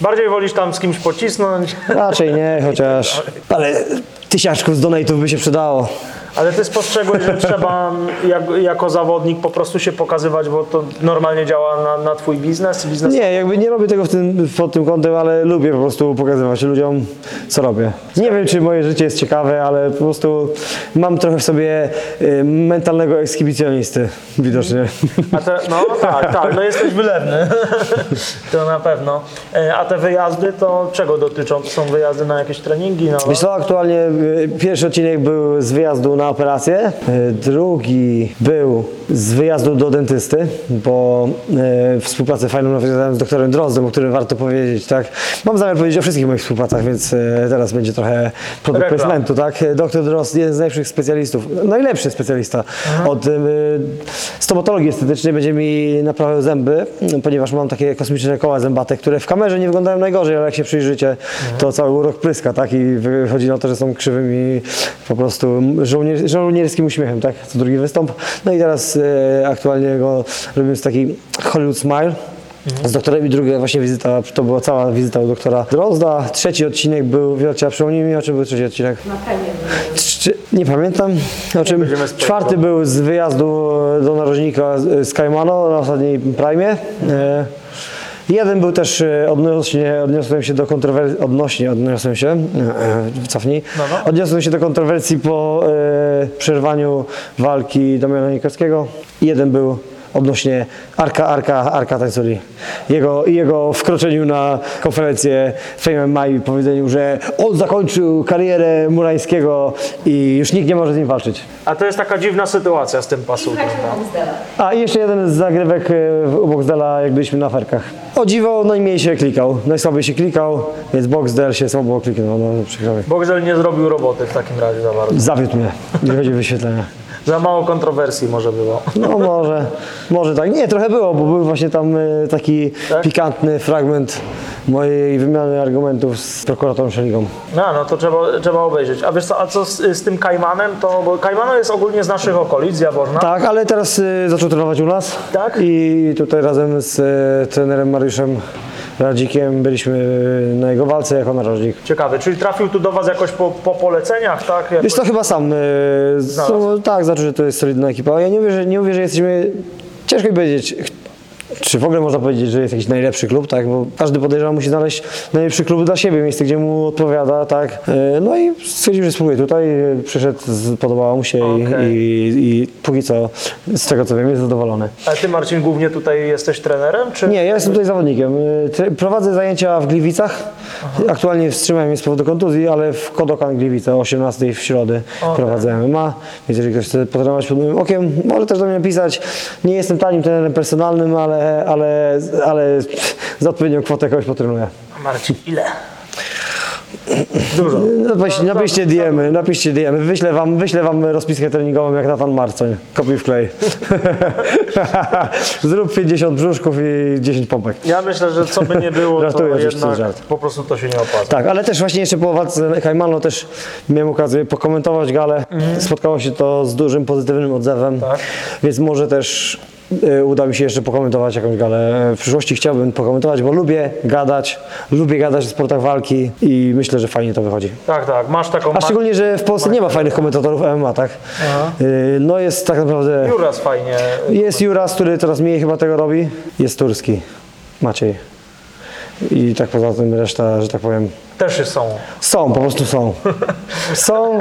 Bardziej wolisz tam z kimś pocisnąć, Raczej nie, chociaż. <laughs> Ale tysiaczków z donate'ów by się przydało. Ale ty spostrzegłeś, że trzeba jak, jako zawodnik po prostu się pokazywać, bo to normalnie działa na, na twój biznes? biznes Nie, jakby nie robię tego w tym, pod tym kątem, ale lubię po prostu pokazywać ludziom, co robię. Nie wiem, czy moje życie jest ciekawe, ale po prostu mam trochę w sobie y, mentalnego ekshibicjonisty, widocznie. A te, no tak, tak, no jesteś wylewny, <laughs> to na pewno. E, A te wyjazdy to czego dotyczą? To są wyjazdy na jakieś treningi? No, Wiesz co, aktualnie y, pierwszy odcinek był z wyjazdu na operację, y, drugi był z wyjazdu do dentysty, bo y, współpracę fajną nawiązałem z doktorem Drozdem, o którym warto powiedzieć, tak? Mam zamiar powiedzieć o wszystkich moich współpracach, więc y, teraz będzie trochę Reklam. placementu, tak? Doktor Drozd, jeden z najlepszych specjalistów, najlepszy specjalista od y, stomatologii estetycznej, będzie mi naprawiał zęby, ponieważ mam takie kosmiczne koła zębate, które w kamerze nie wyglądają najgorzej, ale jak się przyjrzycie, to cały urok pryska, tak? I wychodzi na to, że są krzywymi po prostu żołnier żołnierskim uśmiechem, tak? Co drugi wystąp. No i teraz e, aktualnie go robimy z taki Hollywood Smile. Z doktorem i druga właśnie wizyta, to była cała wizyta u doktora Drozda. Trzeci odcinek był, Wielcia, przypomnij mi, o czym był trzeci odcinek? Na nie pamiętam o czym. Czwarty był z wyjazdu do narożnika z z Caimano na ostatniej prime. E, Jeden był też e, odnośnie, odniosłem się do kontrowersji, odnośnie, odniosłem się, e, e, cofnij, No, no. odniosłem się do kontrowersji po e, przerwaniu walki Damiana Nikolskiego. Jeden był odnośnie Arka, Arka, Arka Tańculi. Jego, jego wkroczeniu na konferencję Fame MMA i powiedzeniu, że on zakończył karierę Murańskiego i już nikt nie może z nim walczyć. A to jest taka dziwna sytuacja z tym tak? Boxdela. A i jeszcze jeden z zagrywek e, u Boxdela, jak byliśmy na ferkach. O dziwo, najmniej się klikał, najsłabiej się klikał, więc Boxdel się słabo kliknął, no przykro mi. Boxel nie zrobił roboty w takim razie za bardzo. Zawiódł mnie, jeżeli chodzi o wyświetlenia. Za mało kontrowersji może było. No może, może tak. Nie, trochę było, bo był właśnie tam e, taki Tak? pikantny fragment mojej wymiany argumentów z prokuratorem Szeligą. No, no to trzeba, trzeba obejrzeć. A wiesz co, a co z, z tym Kajmanem? To, bo Kajmano jest ogólnie z naszych okolic, z Jaworna. Tak, ale teraz e, zaczął trenować u nas. Tak? I tutaj razem z e, trenerem Mariuszem Radzikiem byliśmy na jego walce jako narożnik. Ciekawe, czyli trafił tu do Was jakoś po, po poleceniach, tak? Jakoś... Wiesz to chyba sam. Znalazł. so, tak, znaczy, że to jest solidna ekipa. Ja nie mówię, że, nie mówię, że jesteśmy. Ciężko mi powiedzieć. Czy w ogóle można powiedzieć, że jest jakiś najlepszy klub, tak? Bo każdy podejrzewam musi znaleźć najlepszy klub dla siebie, miejsce, gdzie mu odpowiada, tak? E, No i stwierdził, że spróbuję tutaj, e, przyszedł, podobało mu się i, Okej. i, i póki co, z tego co wiem, jest zadowolony. A Ty Marcin głównie tutaj jesteś trenerem, czy? Nie, ja jestem tutaj zawodnikiem. Tre- Prowadzę zajęcia w Gliwicach. Aktualnie wstrzymałem je z powodu kontuzji, ale w Kodokan Gliwice o 18 w środę Okej. prowadzę MMA. Więc jeżeli ktoś chce potrenować pod moim okiem, może też do mnie pisać. Nie jestem tanim trenerem personalnym, ale, ale, ale za odpowiednią kwotę kogoś potrenuję. Marcin, ile? Dużo. Napiszcie, napiszcie DM-y, napiszcie DM-y. Wyślę wam, wyślę wam rozpiskę treningową jak Nathan Marcoń. Kopiuj w klej. <laughs> Zrób 50 brzuszków i 10 pompek. Ja myślę, że co by nie było, to Żartuję, oczywiście, jednak żart. po prostu to się nie opłaca. Tak, ale też właśnie jeszcze po walce Kajmano też miałem okazję pokomentować galę. Spotkało się to z dużym pozytywnym odzewem, Mhm. Tak. więc może też uda mi się jeszcze pokomentować jakąś galę. W przyszłości chciałbym pokomentować, bo lubię gadać, lubię gadać o sportach walki i myślę, że fajnie to wychodzi. Tak, tak, masz taką... A szczególnie, że w Polsce nie ma fajnych komentatorów MMA, tak? Y, No jest tak naprawdę... Juras fajnie. Jest Juras, który coraz mniej chyba tego robi. Jest Turski, Maciej. I tak poza tym reszta, że tak powiem, Też są. są, po prostu są. <laughs> Są,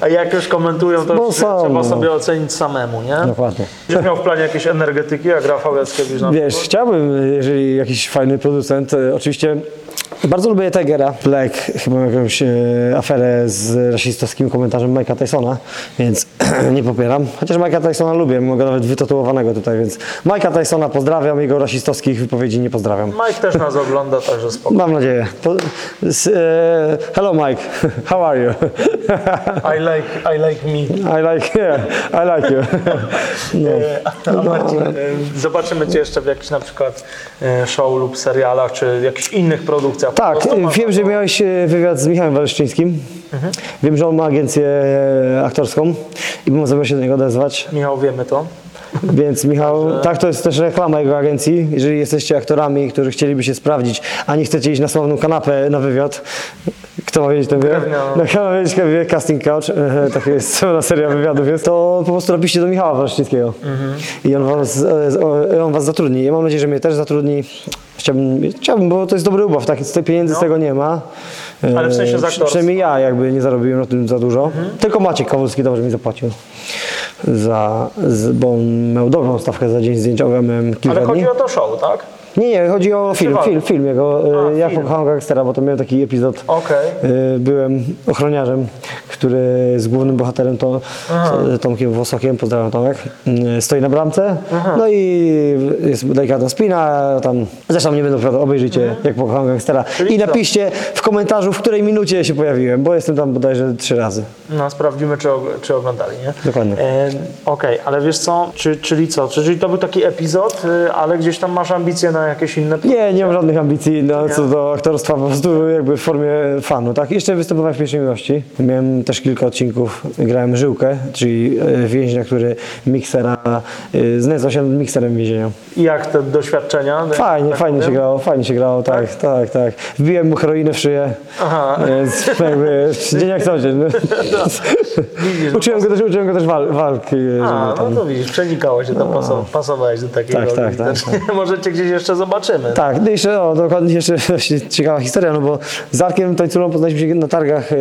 A jak już komentują, to No są, trzeba no. sobie ocenić samemu, nie? dokładnie. Będziesz miał w planie jakieś energetyki, jak Rafał Jackiewicz na Wiesz, chciałbym, jeżeli jakiś fajny producent, e, oczywiście bardzo lubię Tigera. Black, chyba miał jakąś e, aferę z rasistowskim komentarzem Mike'a Tysona, więc <clears throat> nie popieram. Chociaż Mike'a Tysona lubię, go nawet wytatuowanego tutaj, więc Mike'a Tysona pozdrawiam, jego rasistowskich wypowiedzi nie pozdrawiam. Mike też nas ogląda, także spoko. Mam nadzieję. Po, s, e, hello Mike, <laughs> how are you? I like, I like me. I like, yeah, I like you. <laughs> No. A Marcin, e, zobaczymy Cię jeszcze w jakichś na przykład e, show lub serialach, czy jakichś innych produkcjach. Tak, wiem, że miałeś e, wywiad z Michałem Waleszczyńskim. Wiem, że on ma agencję aktorską i zamiar się do niego odezwać. Michał, wiemy to. Więc Michał, tak to jest też reklama jego agencji. Jeżeli jesteście aktorami, którzy chcieliby się sprawdzić, a nie chcecie iść na sławną kanapę na wywiad, kto ma wiedzieć ten wywiad? Drewnianą. Na kanapę wiedzieć wywiad, casting couch, taka jest cała seria wywiadów jest, to po prostu napiszcie do Michała Waszczyńskiego i on was, on was zatrudni. Ja mam nadzieję, że mnie też zatrudni. Chciałbym, chciałbym bo to jest dobry ubaw, tak, z tej pieniędzy z tego nie ma. Ale w sensie z przy- aktorstwa. Przynajmniej ja jakby nie zarobiłem na tym za dużo. Tylko Maciek Kowalski dobrze mi zapłacił. Za, z, bo miał dobrą stawkę za dzień zdjęciowy, ja miałem kilka Ale dni. chodzi o to show, tak? Nie, nie, chodzi o film, film, film jego. A, e, ja film. gangstera, bo to miałem taki epizod. Okej. E, Byłem ochroniarzem, który z głównym bohaterem to, z Tomkiem Wosokiem, pozdrawiam Tomek, e, stoi na bramce. No i jest delikatna spina, tam zresztą nie będę opowiadał, obejrzyjcie jak pokochałem gangstera. Czyli I napiszcie w komentarzu, w której minucie się pojawiłem, bo jestem tam bodajże trzy razy. No, sprawdzimy, czy, czy oglądali, nie? Dokładnie. E, Okej, ale wiesz co, czy, czyli co? Czyli to był taki epizod, ale gdzieś tam masz ambicje na jakieś inne... Nie, nie mam żadnych ambicji no, co do aktorstwa, po prostu jakby w formie fanu, tak? Jeszcze występowałem w pierwszej miłości. Miałem też kilka odcinków, grałem Żyłkę, czyli e, więźnia, który miksera, e, znęcał się nad mikserem w więzieniu. I jak te doświadczenia? Fajnie, Tak fajnie się grało, fajnie się grało, tak, tak, tak. Wbiłem mu heroinę w szyję, Aha. więc jakby dzień jak co dzień. <laughs> Widzisz, uczyłem, go też, uczyłem go też wal, walki. A, no tam- to widzisz, przenikało się, pasow- pasowałeś do takiej Tak, tak, tak, widocznie. Może cię gdzieś jeszcze zobaczymy. Tak, no jeszcze, dokładnie jeszcze właśnie ciekawa historia, no bo z Arkiem Tańculą poznaliśmy się na targach e,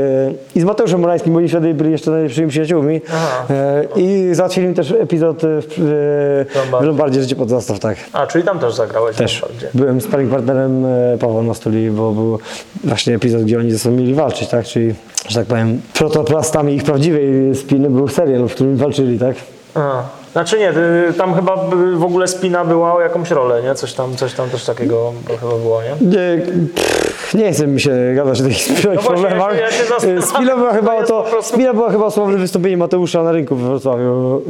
i z Mateuszem Morańskim, bo oni wtedy byli jeszcze najlepszymi przyjaciółmi Aha. e, i załatwili też epizod e, w, Lombardzie. w Lombardzie Życie pod zastaw, tak. A, czyli tam też zagrałeś Też. Byłem sparring partnerem Pawła Mastuli, bo był właśnie epizod, gdzie oni ze sobą mieli walczyć, tak, czyli, że tak powiem, protoplastami ich prawdziwej spiny był serial, w którym walczyli, tak. A, znaczy nie, tam chyba w ogóle spina była o jakąś rolę, nie? Coś tam, coś tam też takiego chyba było, nie? Nie, pff, nie chcę mi się gadać o spinach No problemach. ja była chyba o to, prostu- była chyba o sławne wystąpienie Mateusza na rynku we Wrocławiu.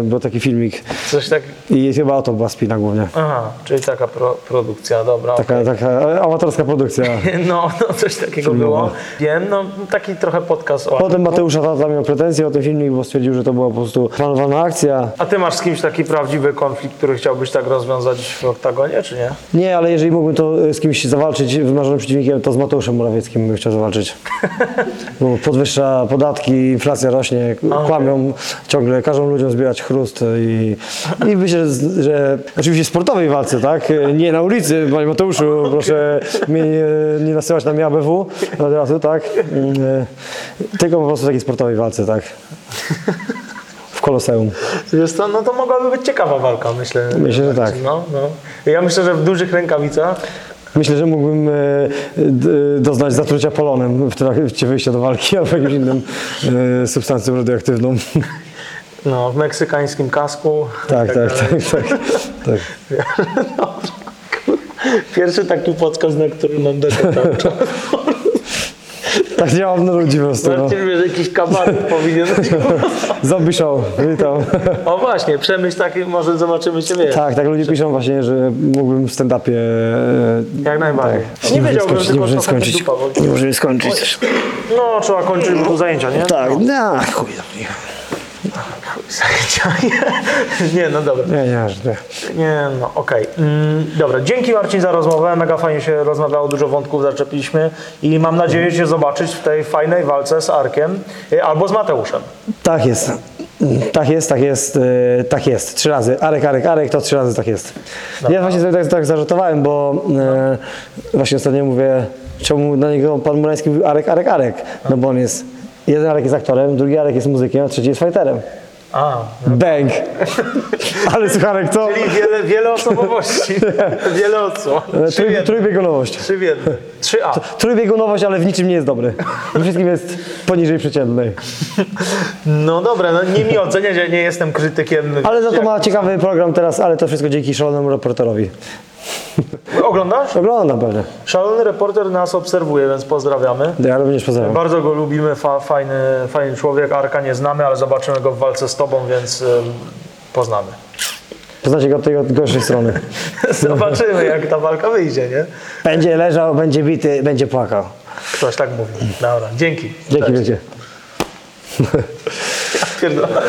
E, był taki filmik Coś tak... i chyba o to była spina głównie. Aha, czyli taka pro, produkcja, dobra. Taka, taka amatorska produkcja. <laughs> No, no, coś takiego było. Wiem, no taki trochę podcast o... Potem Mateusza tata miał pretensje o ten filmik, bo stwierdził, że to była po prostu planowana akcja. A ty masz z kimś taki prawdziwy konflikt, który chciałbyś tak rozwiązać w oktagonie, czy nie? Nie, ale jeżeli mógłbym to e, z kimś zawalczyć wymarzonym to z Mateuszem Morawieckim bym chciał zawalczyć. <laughs> Bo podwyższa podatki, inflacja rośnie, kłamią ciągle, każą ludziom zbierać chrust i, i myślę, że, oczywiście w sportowej walce, tak? Nie na ulicy, panie Mateuszu, <laughs> proszę mnie nie, nie nasyłać na mnie ABW od razu, tak? Mm, Tylko po prostu takiej sportowej walce, tak? W Koloseum. Wiesz co, no to mogłaby być ciekawa walka, myślę. Myślę, że tak. No, no. Ja myślę, że w dużych rękawicach Myślę, że mógłbym e, d- doznać zatrucia polonem w trakcie wyjścia do walki <laughs> albo jakimś innym e, substancją radioaktywną. No, w meksykańskim kasku. Tak, tak, tak, tak, tak. <laughs> Pierwszy taki podcast, na który mam dekontacz. <laughs> Tak działam na ludzi po prostu. No. Marcin wie, że jakiś kabaret powinien. <laughs> Zombie show, witam. O właśnie, przemyśl taki, może zobaczymy Cię, wiesz. Tak, tak ludzie piszą właśnie, że mógłbym w stand-upie... e, Jak najbardziej. Tak. Nie wiedziałbym, skończyć, tylko nie trochę skończyć. dupa boli. Nie możemy skończyć. No, trzeba kończyć, bo tu zajęcia, nie? Tak, no, chuj. <laughs> Nie, no dobra. Nie, nie, nie. Nie, no okej. Mm, dobra, dzięki Marcin za rozmowę. Mega fajnie się rozmawiało, dużo wątków zaczepiliśmy i mam nadzieję Cię zobaczyć w tej fajnej walce z Arkiem y, albo z Mateuszem. Tak jest. Tak jest, tak jest, e, tak jest. Trzy razy. Arek, Arek, Arek, to trzy razy tak jest. Ja właśnie sobie tak, tak zażartowałem, bo e, właśnie ostatnio mówię, czemu na niego pan Murański mówił Arek, Arek, Arek. No bo on jest, jeden Arek jest aktorem, drugi Arek jest muzykiem, a trzeci jest fighterem. A, Bang! <laughs> Ale słucharek, co? czyli wiele, wiele osobowości. <laughs> wiele w Trój, trójbiegunowość. Trzy w jednym. Trzy A. Trójbiegunowość, ale w niczym nie jest dobry. We wszystkim jest poniżej przeciętnej. <laughs> No dobra, no nie mi oceniać, ja nie jestem krytykiem. Ale za to ma ciekawy program teraz, ale to wszystko dzięki szalonemu reporterowi. <laughs> Oglądasz? Oglądam pewnie. Szalony reporter nas obserwuje, więc pozdrawiamy. Ja również pozdrawiam. Bardzo go lubimy, fa, fajny, fajny człowiek. Arka nie znamy, ale zobaczymy go w walce z tobą, więc ym, poznamy. Poznacie go od tej od gorszej strony. <laughs> Zobaczymy, jak ta walka wyjdzie, nie? Będzie leżał, będzie bity, będzie płakał. Ktoś tak mówi. Dobra, dzięki. Dzięki wiecie. <laughs> Pierdolę.